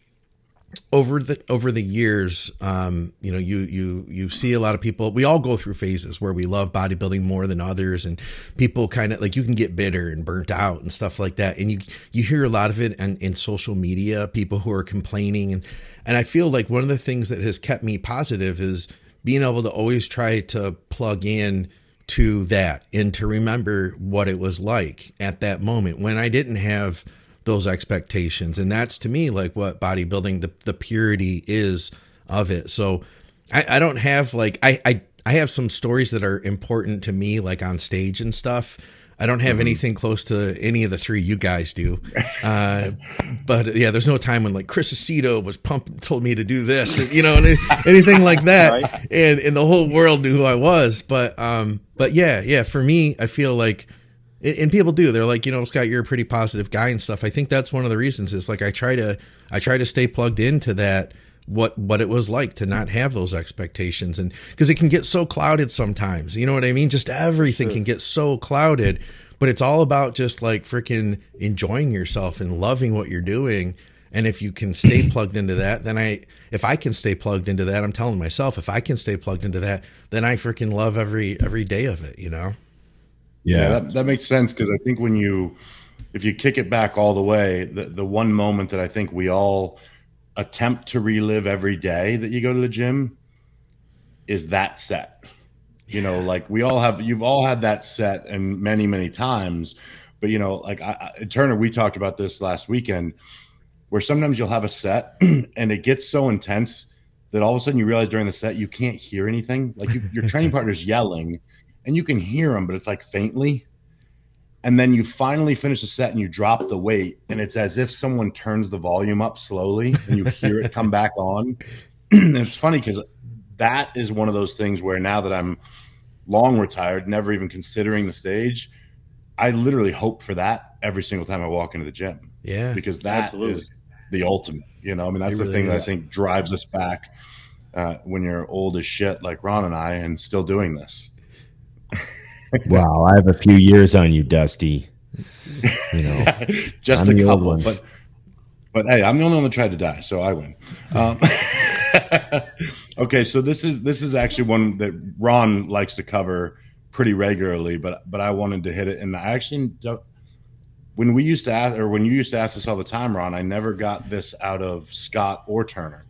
over the over the years um you know you you you see a lot of people we all go through phases where we love bodybuilding more than others and people kind of like you can get bitter and burnt out and stuff like that. And you you hear a lot of it in, in social media people who are complaining. And and i feel like one of the things that has kept me positive is being able to always try to plug in to that and to remember what it was like at that moment. When I didn't have those expectations. And that's to me like what bodybuilding, the, the purity is of it. So I, I don't have like, I, I, I have some stories that are important to me, like on stage and stuff. I don't have mm-hmm. anything close to any of the three you guys do. Uh, but yeah, there's no time when like Chris Aceto was pumping, told me to do this, and, you know, and anything like that. right. And, and the whole world knew who I was. But, um, but yeah, yeah, for me, I feel like, and people do, they're like, you know, Scott, you're a pretty positive guy and stuff. I think that's one of the reasons is like, I try to, I try to stay plugged into that what what it was like to not have those expectations. And because it can get so clouded sometimes. You know what i mean? Just everything sure. can get so clouded. But it's all about just like freaking enjoying yourself and loving what you're doing. And if you can stay plugged into that then i if i can stay plugged into that i'm telling myself if i can stay plugged into that then i freaking love every every day of it you know yeah, that, that makes sense because i think when you if you kick it back all the way the, the one moment that i think we all attempt to relive every day that you go to the gym is that set. You know, like we all have, you've all had that set and many, many times. But, you know, like I, I, Turner, we talked about this last weekend where sometimes you'll have a set and it gets so intense that all of a sudden you realize during the set you can't hear anything. Like you, your training partner's yelling and you can hear them, but it's like faintly. And then you finally finish the set and you drop the weight and it's as if someone turns the volume up slowly and you hear it come back on. And it's funny because that is one of those things where now that i'm long retired never even considering the stage i literally hope for that every single time i walk into the gym. Yeah. Because that Absolutely. is the ultimate you know? I mean that's it the really thing is. that i think drives us back uh, when you're old as shit like ron and i and still doing this wow, I have a few years on you, Dusty. You know, just I'm a couple, but But hey, I'm the only one that tried to die, so I win. Um, okay, so this is this is actually one that Ron likes to cover pretty regularly, but but I wanted to hit it, and I actually when we used to ask, or when you used to ask this all the time, Ron, I never got this out of Scott or Turner.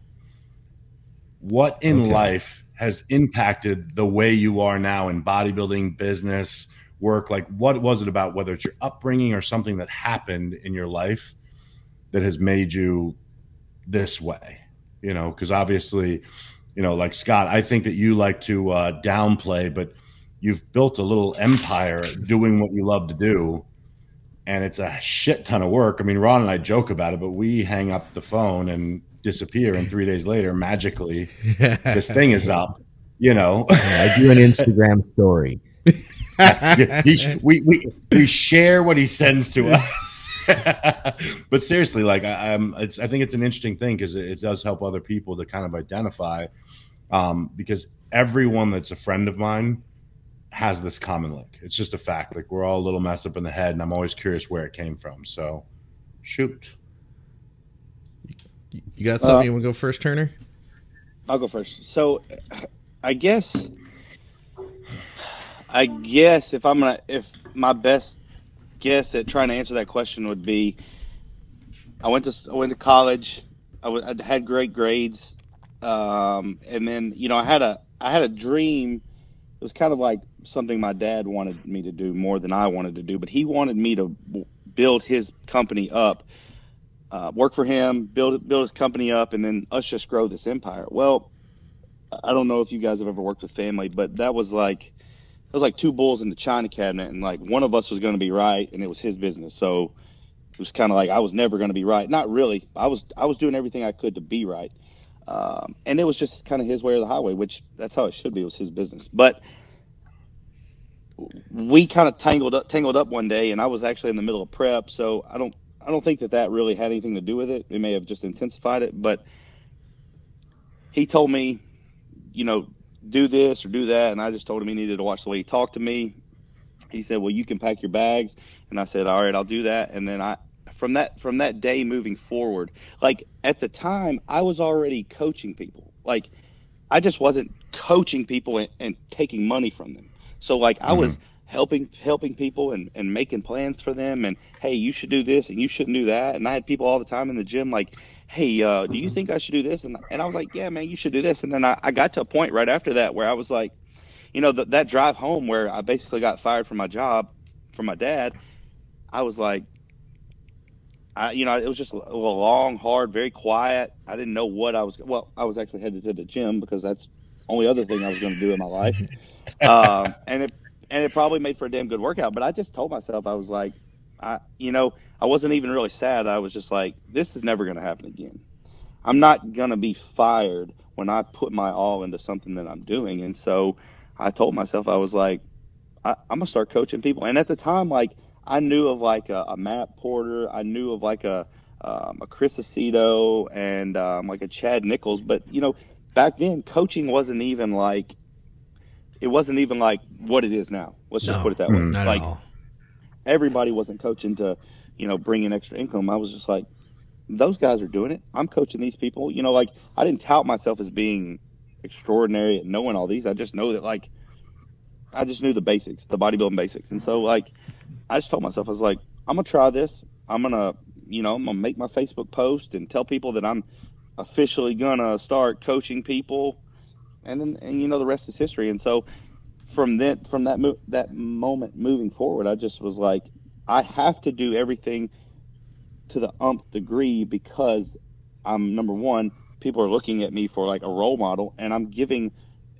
What in okay. life has impacted the way you are now in bodybuilding, business, work? Like, what was it about, whether it's your upbringing or something that happened in your life that has made you this way? You know, because obviously, you know, like Scott, I think that you like to uh, downplay, but you've built a little empire doing what you love to do. And it's a shit ton of work. I mean, Ron and I joke about it, but we hang up the phone and disappear. And three days later, magically, this thing is up. You know, I do an Instagram story. he, we, we, we share what he sends to us. but seriously, like I, am it's I think it's an interesting thing because it, it, does help other people to kind of identify. Um, because everyone that's a friend of mine has this common link. It's just a fact. Like we're all a little messed up in the head, and I'm always curious where it came from. So, shoot. You got something uh, you want to go first, Turner? I'll go first. So, I guess I guess if I'm gonna, if my best guess at trying to answer that question would be, I went to I went to college. I, w- I had great grades, um, and then you know I had a I had a dream. It was kind of like something my dad wanted me to do more than I wanted to do, but he wanted me to build his company up, uh, work for him, build build his company up, and then us just grow this empire. Well, I don't know if you guys have ever worked with family, but that was like it was like two bulls in the china cabinet, and like one of us was going to be right, and it was his business. So it was kind of like I was never going to be right. Not really. I was I was doing everything I could to be right, um, and it was just kind of his way or the highway, which that's how it should be. It was his business, but we kind of tangled up tangled up one day, and I was actually in the middle of prep, so I don't I don't think that that really had anything to do with it. It may have just intensified it, but he told me, you know, do this or do that. And I just told him he needed to watch the way he talked to me. He said, well, you can pack your bags. And I said, all right, I'll do that. And then I, from that, from that day moving forward, like at the time I was already coaching people. Like I just wasn't coaching people and, and taking money from them. So like I mm-hmm. was helping, helping people and, and making plans for them. And Hey, you should do this and you shouldn't do that. And I had people all the time in the gym, like, hey, uh, do you think I should do this? And, and I was like, yeah, man, you should do this. And then I, I got to a point right after that where I was like, you know, that drive home where I basically got fired from my job from my dad, I was like, I, you know, it was just a, long, hard, very quiet. I didn't know what I was. Well, I was actually headed to the gym because that's the only other thing I was going to do in my life. um, and it and it probably made for a damn good workout. But I just told myself I was like, I, you know, I wasn't even really sad. I was just like, this is never going to happen again. I'm not going to be fired when I put my all into something that I'm doing. And so I told myself, I was like, I, am to start coaching people. And at the time, like, I knew of like a, a Matt Porter, I knew of like a, um, a Chris Aceto and um, like a Chad Nicholls. But, you know, back then, coaching wasn't even like, it wasn't even like what it is now. Let's no, just put it that mm, way. Not like, everybody wasn't coaching to, you know, bring in extra income. I was just like, those guys are doing it. I'm coaching these people. You know, like I didn't tout myself as being extraordinary at knowing all these. I just know that like I just knew the basics, the bodybuilding basics. And so like I just told myself I was like, I'm gonna try this. I'm gonna you know, I'm gonna make my Facebook post and tell people that I'm officially gonna start coaching people and then and you know the rest is history. And so from that from that mo- that moment moving forward, I just was like, I have to do everything to the umpth degree because I'm number one. People are looking at me for like a role model, and I'm giving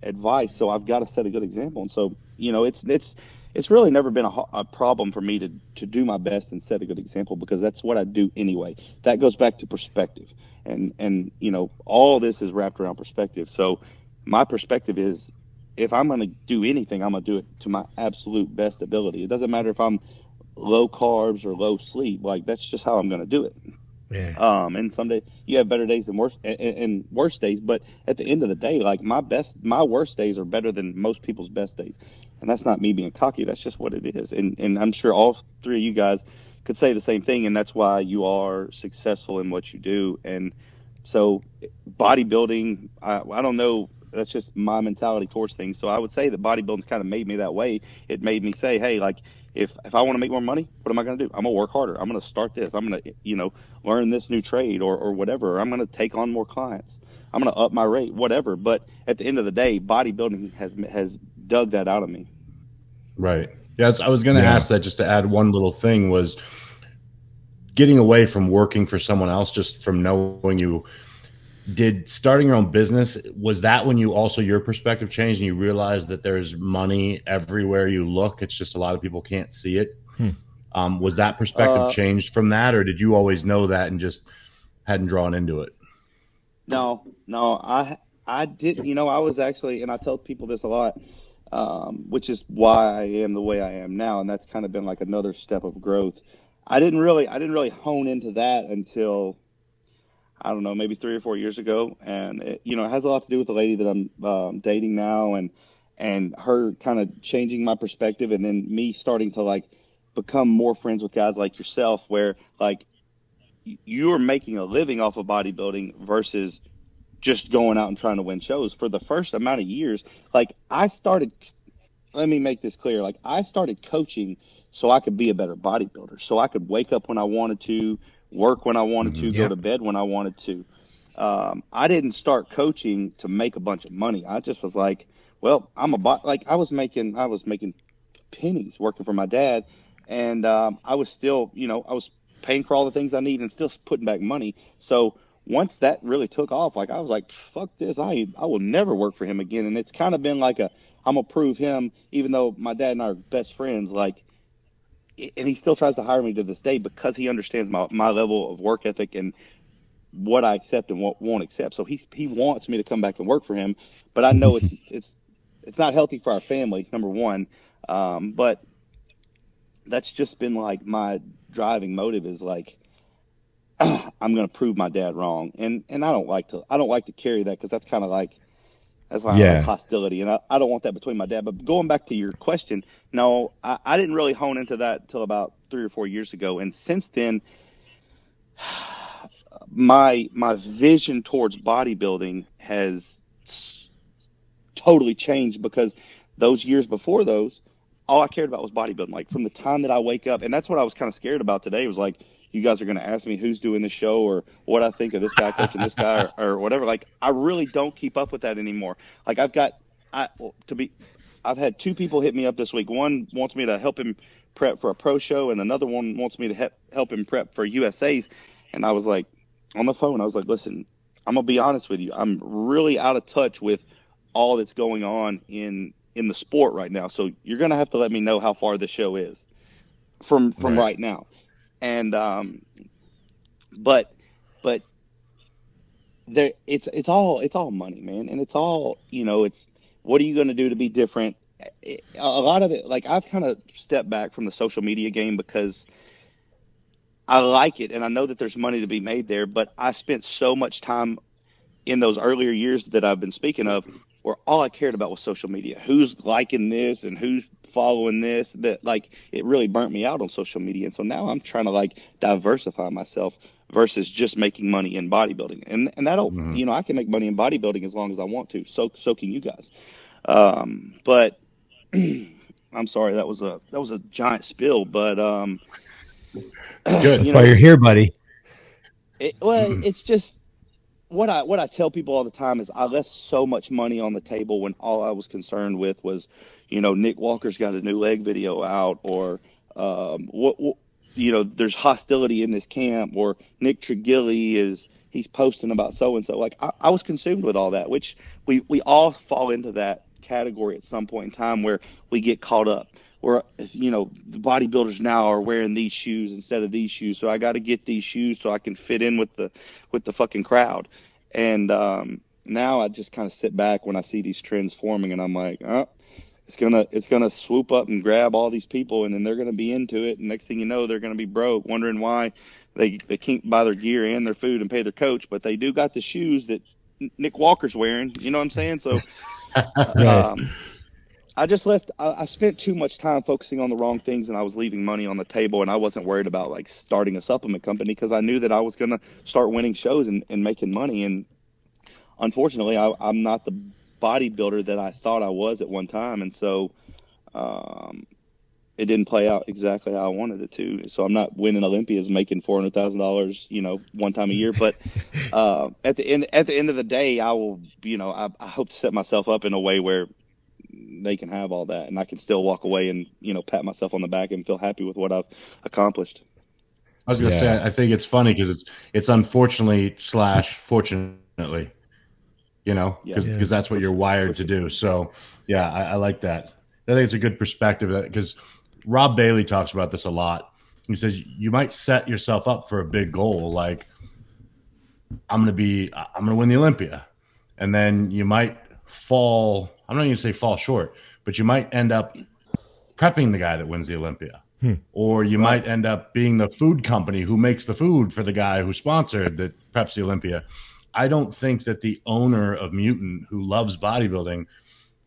advice, so I've got to set a good example. And so, you know, it's it's it's really never been a, a, problem for me to to do my best and set a good example because that's what I do anyway. That goes back to perspective, and and you know, all this is wrapped around perspective. So my perspective is if I'm going to do anything, I'm going to do it to my absolute best ability. It doesn't matter if I'm low carbs or low sleep. Like that's just how I'm going to do it. Yeah. Um, and some days you have better days than worse and, and worse days, but at the end of the day, like my best, my worst days are better than most people's best days. And that's not me being cocky. That's just what it is. And, and I'm sure all three of you guys could say the same thing, and that's why you are successful in what you do. And so, bodybuilding, I, I don't know. That's just my mentality towards things. So I would say that bodybuilding's kind of made me that way. It made me say, hey, like if if I want to make more money, what am I going to do? I'm gonna work harder. I'm gonna start this. I'm gonna you know learn this new trade or or whatever. I'm gonna take on more clients. I'm gonna up my rate, whatever. But at the end of the day, bodybuilding has has dug that out of me. Right. Yeah, I was going to yeah. ask that just to add one little thing was getting away from working for someone else, just from knowing you. Did starting your own business was that when you also your perspective changed and you realized that there's money everywhere you look? It's just a lot of people can't see it. Hmm. Um, was that perspective uh, changed from that, or did you always know that and just hadn't drawn into it? No, no, I I did. You know, I was actually, and I tell people this a lot um, which is why I am the way I am now, and that's kind of been like another step of growth. I didn't really I didn't really hone into that until I don't know maybe three or four years ago, and it, you know it has a lot to do with the lady that I'm um, dating now, and and her kind of changing my perspective, and then me starting to like become more friends with guys like yourself, where like you're making a living off of bodybuilding versus just going out and trying to win shows for the first amount of years. Like I started, let me make this clear. Like I started coaching so I could be a better bodybuilder, so I could wake up when I wanted to, work when I wanted to, mm-hmm. go to bed when I wanted to. Um, I didn't start coaching to make a bunch of money. I just was like, well, I'm a bot. Like I was making, I was making pennies working for my dad, and um, I was still, you know, I was paying for all the things I need and still putting back money. So once that really took off, like I was like, fuck this, I I will never work for him again. And it's kind of been like a I'm gonna prove him, even though my dad and I are best friends, like and he still tries to hire me to this day because he understands my, my level of work ethic and what I accept and what won't accept. So he he wants me to come back and work for him, but I know it's it's it's not healthy for our family. Number one, um, but that's just been like my driving motive is like I'm going to prove my dad wrong, and and I don't like to I don't like to carry that because that's kind of like that's like yeah. hostility, and I, I don't want that between my dad. But going back to your question, no, I, I didn't really hone into that until about three or four years ago, and since then, my my vision towards bodybuilding has totally changed because those years before those, all I cared about was bodybuilding. Like from the time that I wake up, and that's what I was kind of scared about today. Was like, you guys are going to ask me who's doing the show or what I think of this guy coaching this guy or, or whatever. Like I really don't keep up with that anymore. Like I've got, I to be, I've had two people hit me up this week. One wants me to help him prep for a pro show, and another one wants me to he- help him prep for USA's. And I was like, on the phone, I was like, listen, I'm gonna be honest with you. I'm really out of touch with all that's going on in in the sport right now. So you're gonna have to let me know how far the show is from from right, right now. And um, but but there it's it's all it's all money, man, and it's all you know. It's what are you gonna do to be different? a lot of it, like I've kind of stepped back from the social media game because. I like it and I know that there's money to be made there, but I spent so much time in those earlier years that I've been speaking of where all I cared about was social media. Who's liking this and who's following this that like it really burnt me out on social media. And so now I'm trying to like diversify myself versus just making money in bodybuilding. And and that'll mm-hmm. you know, I can make money in bodybuilding as long as I want to. So so can you guys. Um but I'm sorry that was a that was a giant spill, but um good. You know, Why you're here, buddy. It, well, mm-hmm. it's just what I what I tell people all the time is I left so much money on the table when all I was concerned with was, you know, Nick Walker's got a new leg video out, or um, what, what you know, there's hostility in this camp, or Nick Trigili is he's posting about so and so. Like I, I was consumed with all that, which we we all fall into that category at some point in time where we get caught up. Or you know the bodybuilders now are wearing these shoes instead of these shoes. So i got to get these shoes so i can fit in with the with the fucking crowd. And um now i just kind of sit back when i see these trends forming and i'm like oh it's gonna it's gonna swoop up and grab all these people and then they're gonna be into it and next thing you know they're gonna be broke wondering why they they can't buy their gear and their food and pay their coach but they do got the shoes that nick walker's wearing you know what i'm saying so um I just left. I, I spent too much time focusing on the wrong things, and I was leaving money on the table. And I wasn't worried about like starting a supplement company because I knew that I was going to start winning shows and, and making money. And unfortunately, I, I'm not the bodybuilder that I thought I was at one time, and so um, it didn't play out exactly how I wanted it to. So I'm not winning Olympias, making four hundred thousand dollars, you know, one time a year. But uh, at the end, at the end of the day, I will, you know, I, I hope to set myself up in a way where they can have all that, and I can still walk away and you know pat myself on the back and feel happy with what I've accomplished. I was gonna Yeah. say, I think it's funny because it's it's unfortunately slash fortunately, you know, because Yeah. that's what you're wired to do. So yeah, I, I like that. I think it's a good perspective because Rob Bailey talks about this a lot. He says you might set yourself up for a big goal, like I'm gonna be, I'm gonna win the Olympia, and then you might fall. I'm not even gonna say fall short, but you might end up prepping the guy that wins the Olympia or you might end up being the food company who makes the food for the guy who sponsored that preps the Pepsi Olympia. I don't think that the owner of Mutant, who loves bodybuilding,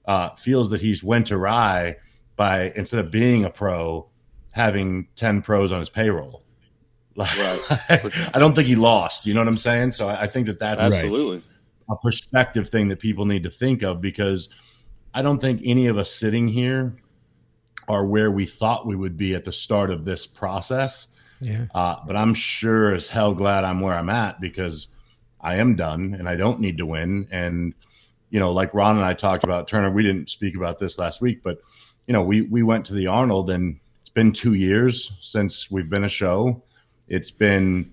uh, feels that he's went awry by instead of being a pro, having ten pros on his payroll. Right. I don't think he lost. You know what I'm saying? So I I think that that's Absolutely. a perspective thing that people need to think of because I don't think any of us sitting here are where we thought we would be at the start of this process. Yeah. Uh, but I'm sure as hell glad I'm where I'm at because I am done and I don't need to win. And, you know, like Ron and I talked about Turner, we didn't speak about this last week, but, you know, we, we went to the Arnold and it's been two years since we've been a show. It's been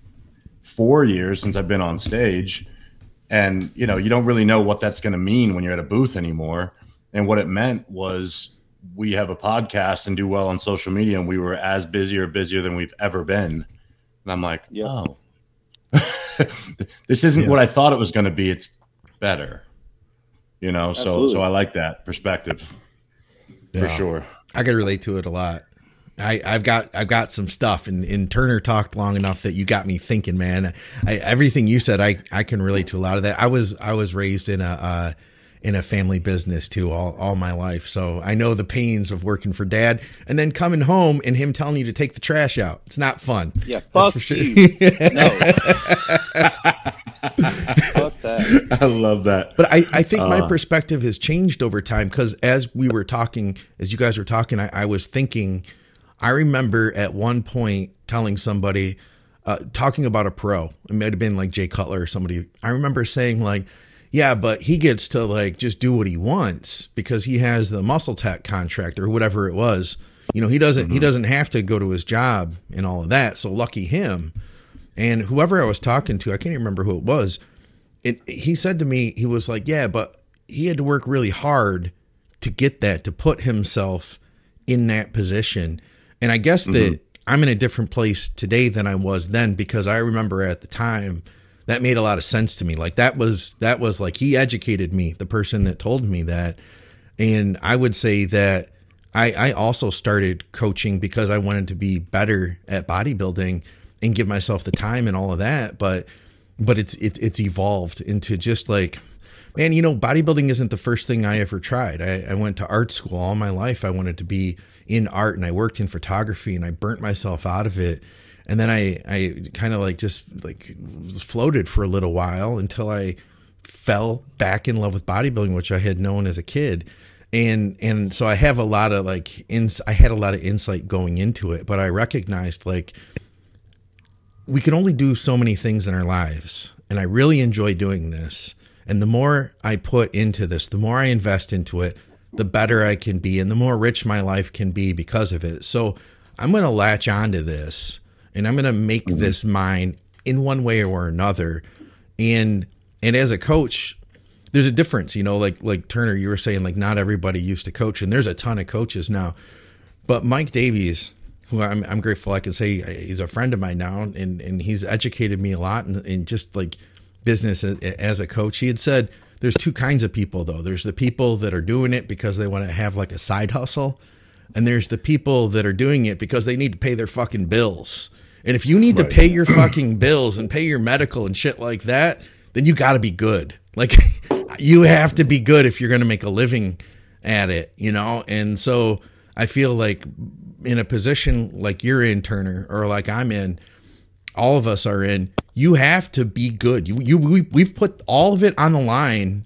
four years since I've been on stage. And, you know, you don't really know what that's going to mean when you're at a booth anymore. And what it meant was we have a podcast and do well on social media, and we were as busy or busier than we've ever been. And I'm like, Yep. oh, this isn't Yeah. what I thought it was going to be. It's better, you know. So, Absolutely. so I like that perspective for sure. I could relate to it a lot. I, I've got I've got some stuff, and, and Turner talked long enough that you got me thinking, man. I, everything you said, I, I can relate to a lot of that. I was I was raised in a uh, in a family business too all, all my life, so I know the pains of working for dad and then coming home and him telling you to take the trash out. It's not fun. Yeah. That's Fuck for sure. you. no. fuck that. I love that. But I, I think Uh. my perspective has changed over time because as we were talking, as you guys were talking, I, I was thinking, I remember at one point telling somebody, uh, talking about a pro, it might have been like Jay Cutler or somebody. I remember saying, like, yeah, but he gets to like just do what he wants because he has the MuscleTech contract or whatever it was. You know, he doesn't he mm-hmm. doesn't have to go to his job and all of that. So lucky him. And whoever I was talking to, I can't even remember who it was, it, he said to me, he was like, yeah, but he had to work really hard to get that, to put himself in that position. And I guess that mm-hmm. I'm in a different place today than I was then because I remember at the time that made a lot of sense to me. Like that was, that was like he educated me, the person that told me that. And I would say that I, I also started coaching because I wanted to be better at bodybuilding and give myself the time and all of that. But but it's it's it's evolved into just like man, you know, bodybuilding isn't the first thing I ever tried. I, I went to art school all my life. I wanted to be in art and I worked in photography and I burnt myself out of it. And then I, I kind of like just like floated for a little while until I fell back in love with bodybuilding, which I had known as a kid. And and so I have a lot of like ins I had a lot of insight going into it, but I recognized like we can only do so many things in our lives. And I really enjoy doing this. And the more I put into this, the more I invest into it, the better I can be and the more rich my life can be because of it. So I'm going to latch onto this and I'm going to make mm-hmm. this mine in one way or another. And and as a coach, there's a difference, you know, like like Turner, you were saying like not everybody used to coach and there's a ton of coaches now. But Mike Davies, who I'm, I'm grateful I can say uh, he's a friend of mine now, and, and he's educated me a lot in, in just like business as a coach. He had said there's two kinds of people though. There's the people that are doing it because they want to have like a side hustle, and there's the people that are doing it because they need to pay their fucking bills. And if you need to pay your fucking bills and pay your medical and shit like that, then you got to be good. Like you have to be good if you're going to make a living at it, you know? And so I feel like in a position like you're in, Turner, or like I'm in, all of us are in, you have to be good. You, you, we, we've put all of it on the line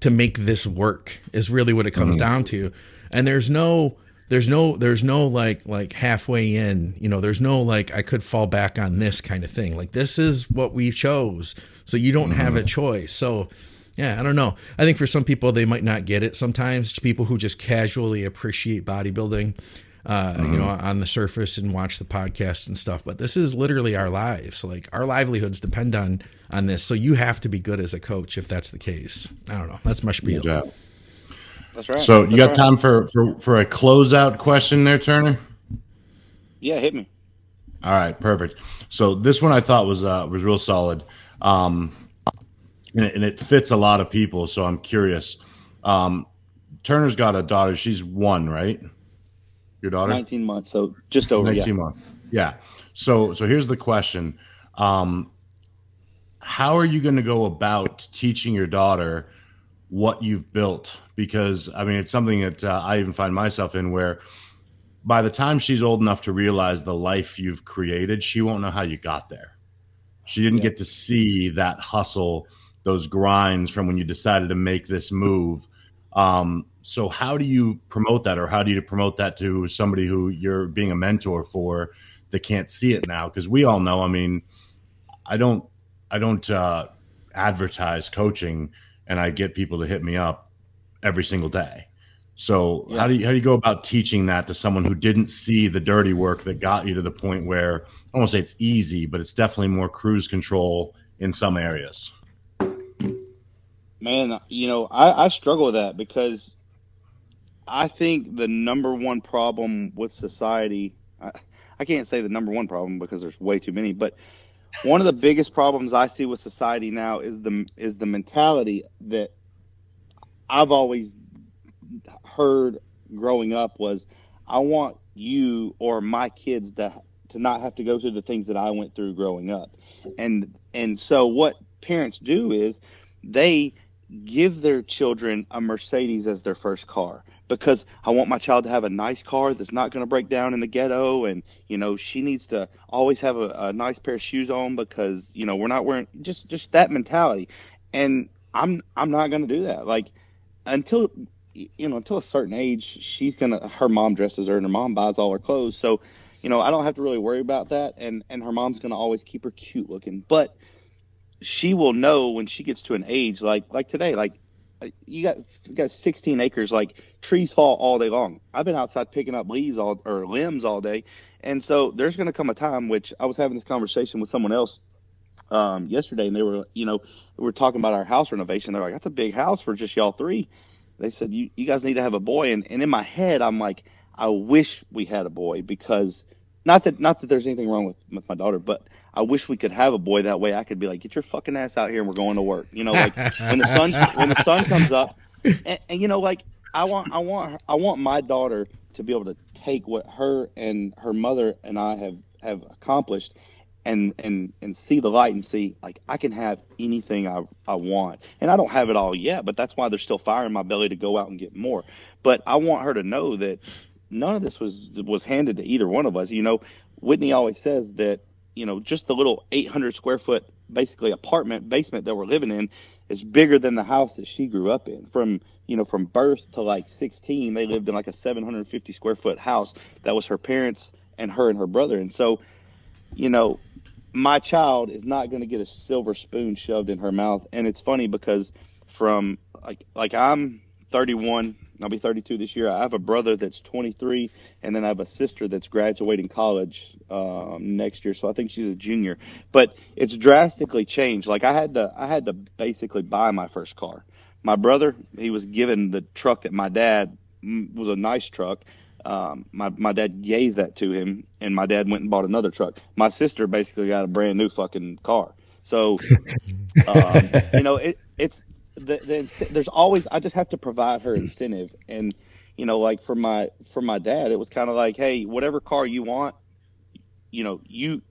to make this work is really what it comes mm-hmm. down to. And there's no, there's no, there's no like, like halfway in, you know, there's no like, I could fall back on this kind of thing. Like this is what we chose. So you don't mm-hmm. have a choice. So, yeah, I don't know. I think for some people they might not get it. Sometimes people who just casually appreciate bodybuilding, uh, mm-hmm. you know, on the surface and watch the podcast and stuff. But this is literally our lives. Like our livelihoods depend on on this. So you have to be good as a coach if that's the case. I don't know. That's my spiel. That's right. So you got right. time for, for for a closeout question there, Turner? Yeah, hit me. All right, perfect. So this one I thought was uh, was real solid. Um, and it, and it, fits a lot of people. So I'm curious. Um, Turner's got a daughter. She's one, right? Your daughter, 19 months. So just over 19 yeah. months. Yeah. So so here's the question. Um, how are you going to go about teaching your daughter what you've built? Because I mean, it's something that uh, I even find myself in where by the time she's old enough to realize the life you've created, she won't know how you got there. She didn't yeah. get to see that hustle those grinds from when you decided to make this move. Um, so how do you promote that, or how do you promote that to somebody who you're being a mentor for that can't see it now? Because we all know. I mean, I don't, I don't uh, advertise coaching, and I get people to hit me up every single day. So yeah. how do you how do you go about teaching that to someone who didn't see the dirty work that got you to the point where I won't say it's easy, but it's definitely more cruise control in some areas. Man, you know, I, I struggle with that because I think the number one problem with society, I, I can't say the number one problem because there's way too many, but one of the biggest problems I see with society now is the is the mentality that I've always heard growing up was I want you or my kids to to not have to go through the things that I went through growing up. And and so what parents do is they give their children a Mercedes as their first car because I want my child to have a nice car that's not going to break down in the ghetto. And, you know, she needs to always have a, a nice pair of shoes on because, you know, we're not wearing just, just that mentality. And I'm, I'm not going to do that. Like until, you know, until a certain age, she's to, her mom dresses her and her mom buys all her clothes. So, you know, I don't have to really worry about that. And, and her mom's to always keep her cute looking. But, she will know when she gets to an age like like today like uh, you got you got 16 acres like trees fall all day long i've been outside picking up leaves all or limbs all day and so there's going to come a time which i was having this conversation with someone else um, yesterday and they were you know we were talking about our house renovation they're like that's a big house for just y'all three they said you, you guys need to have a boy and, and in my head i'm like i wish we had a boy because not that not that there's anything wrong with with my daughter but I wish we could have a boy that way. I could be like, get your fucking ass out here and we're going to work. You know, like when the sun when the sun comes up, and, and, you know, like I want I want I want my daughter to be able to take what her and her mother and I have have accomplished and and and see the light and see like I can have anything I I want. And I don't have it all yet, but that's why there's still fire in my belly to go out and get more. But I want her to know that none of this was was handed to either one of us. You know, Whitney always says that you know, just the little 800 square foot, basically apartment basement that we're living in is bigger than the house that she grew up in. From, you know, from birth to like 16, they lived in like a 750 square foot house that was her parents and her and her brother. And so, you know, my child is not going to get a silver spoon shoved in her mouth. And it's funny because from like, like I'm 31 I'll be 32 this year. I have a brother that's 23, and then I have a sister that's graduating college um, next year. So I think she's a junior. But it's drastically changed. Like I had to, I had to basically buy my first car. My brother, he was given the truck that my dad was a nice truck. Um, my my dad gave that to him, and my dad went and bought another truck. My sister basically got a brand new fucking car. So, um, you know, it, it's the, the there's always I just have to provide her incentive and you know like for my for my dad it was kind of like hey whatever car you want you know you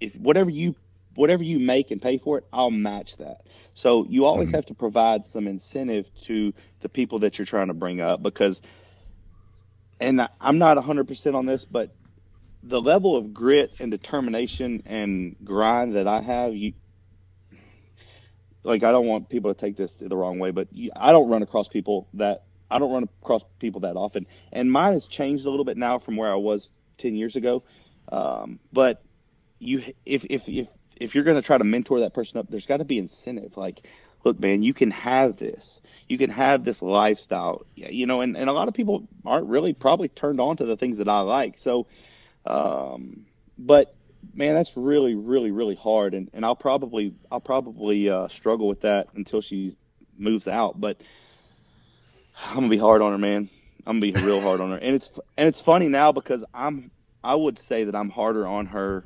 if whatever you whatever you make and pay for it, I'll match that. So you always Mm-hmm. have to provide some incentive to the people that you're trying to bring up because, and I'm not 100% on this, but the level of grit and determination and grind that I have, you, like I don't want people to take this the wrong way, but you, I don't run across people that I don't run across people that often, and mine has changed a little bit now from where I was ten years ago. Um, but you, if if if if you're going to try to mentor that person up, there's got to be incentive. Like, look, man, you can have this. You can have this lifestyle, you know, and, and a lot of people aren't really probably turned on to the things that I like. So, um, but man, that's really, really, really hard. And, and I'll probably, I'll probably, uh, struggle with that until she moves out. But I'm gonna be hard on her, man. I'm gonna be real hard on her. And it's, and it's funny now because I'm, I would say that I'm harder on her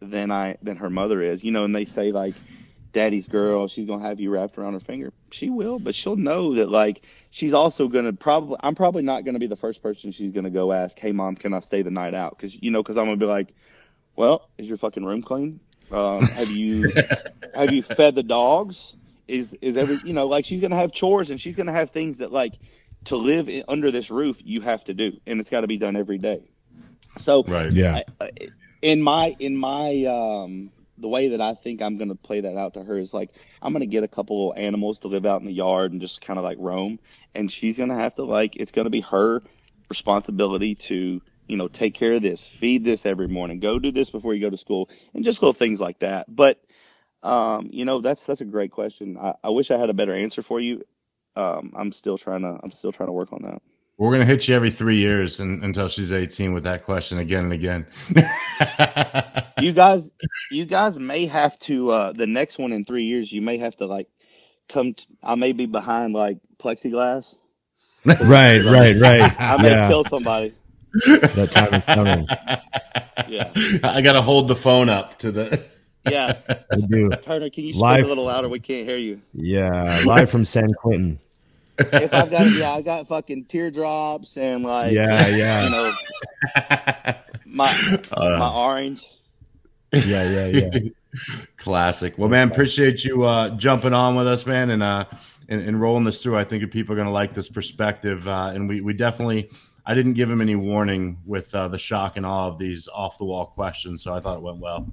than I, than her mother is, you know, and they say like, daddy's girl, she's gonna have you wrapped around her finger. She will, but she'll know that like she's also gonna probably I'm probably not gonna be the first person she's gonna go ask, hey mom, can I stay the night out? Because you know, because I'm gonna be like, well, is your fucking room clean? Um, have you have you fed the dogs? Is is every you know like she's gonna have chores and she's gonna have things that like to live in, under this roof you have to do and it's got to be done every day. So Right. Yeah. I, I, in my in my um the way that I think I'm going to play that out to her is like I'm going to get a couple of animals to live out in the yard and just kind of like roam. And she's going to have to like it's going to be her responsibility to you know take care of this feed this every morning go do this before you go to school and just little things like that. But um you know that's that's a great question. I, I wish I had a better answer for you. Um I'm still trying to I'm still trying to work on that We're gonna hit you every three years and, until she's eighteen with that question again and again. you guys you guys may have to uh the next one in three years you may have to like come t- i may be behind like plexiglass Right, right, right. i may yeah, kill somebody that time is coming. yeah I gotta hold the phone up to the. yeah I do. turner can you speak Live- a little louder we can't hear you Yeah, live from San Quentin. If i've got yeah i got fucking teardrops and like Yeah, yeah. you know my Uh, my orange Yeah, yeah, yeah. Classic. Well, man, appreciate you uh, jumping on with us, man, and uh, and, and rolling this through. I think people are going to like this perspective, uh, and we we definitely. I didn't give him any warning with uh, the shock and awe of these off the wall questions, so I thought it went well.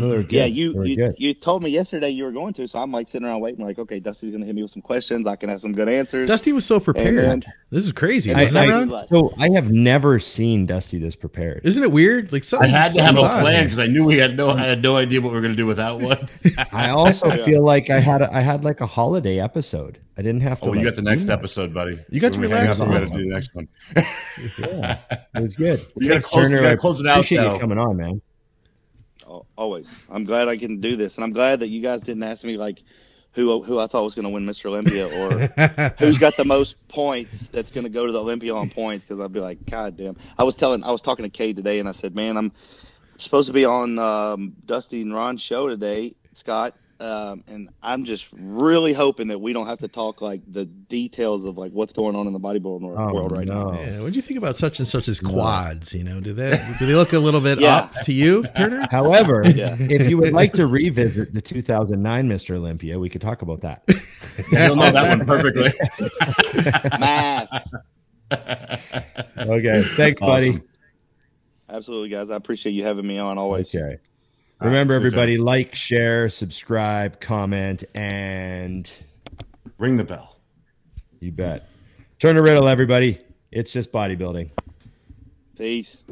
No, they're good. yeah you They're you, good. you told me yesterday you were going to so i'm like sitting around waiting like okay dusty's gonna hit me with some questions i can have some good answers Dusty was so prepared. And this is crazy. And I, Wasn't then- I- so I have never seen Dusty this prepared. Isn't it weird? Like I had to have a something's plan because I knew we had no. I had no idea what we were going to do without one. I also Yeah. feel like I had a, I had like a holiday episode. I didn't have to. Oh, you got the next episode, buddy. You got to When we hang relax up, we a got to little. do the next one. Yeah, it was good. You gotta Thanks, close- you gotta close it out, appreciate though. you coming on, man. Al- Always. I'm glad I can do this, and I'm glad that you guys didn't ask me like who who I thought was going to win Mr. Olympia or who's got the most points that's going to go to the Olympia on points because I'd be like, God damn. I was telling, I was talking to Cade today, and I said, man, I'm supposed to be on um, Dusty and Ron's show today, Scott. Um, and I'm just really hoping that we don't have to talk like the details of like what's going on in the bodybuilding wor- Oh, world right now. no. Yeah, what do you think about such and such as quads? You know, do they do they look a little bit Yeah. up to you, Turner? However, Yeah. if you would like to revisit the 2009 Mr. Olympia, we could talk about that. You'll know that one perfectly. Math. Okay, thanks, buddy. Absolutely, guys. I appreciate you having me on always. Okay. Remember, see you, everybody, like, share, subscribe, comment, and Ring the bell. you bet. Turn a riddle, everybody. It's just bodybuilding. Peace.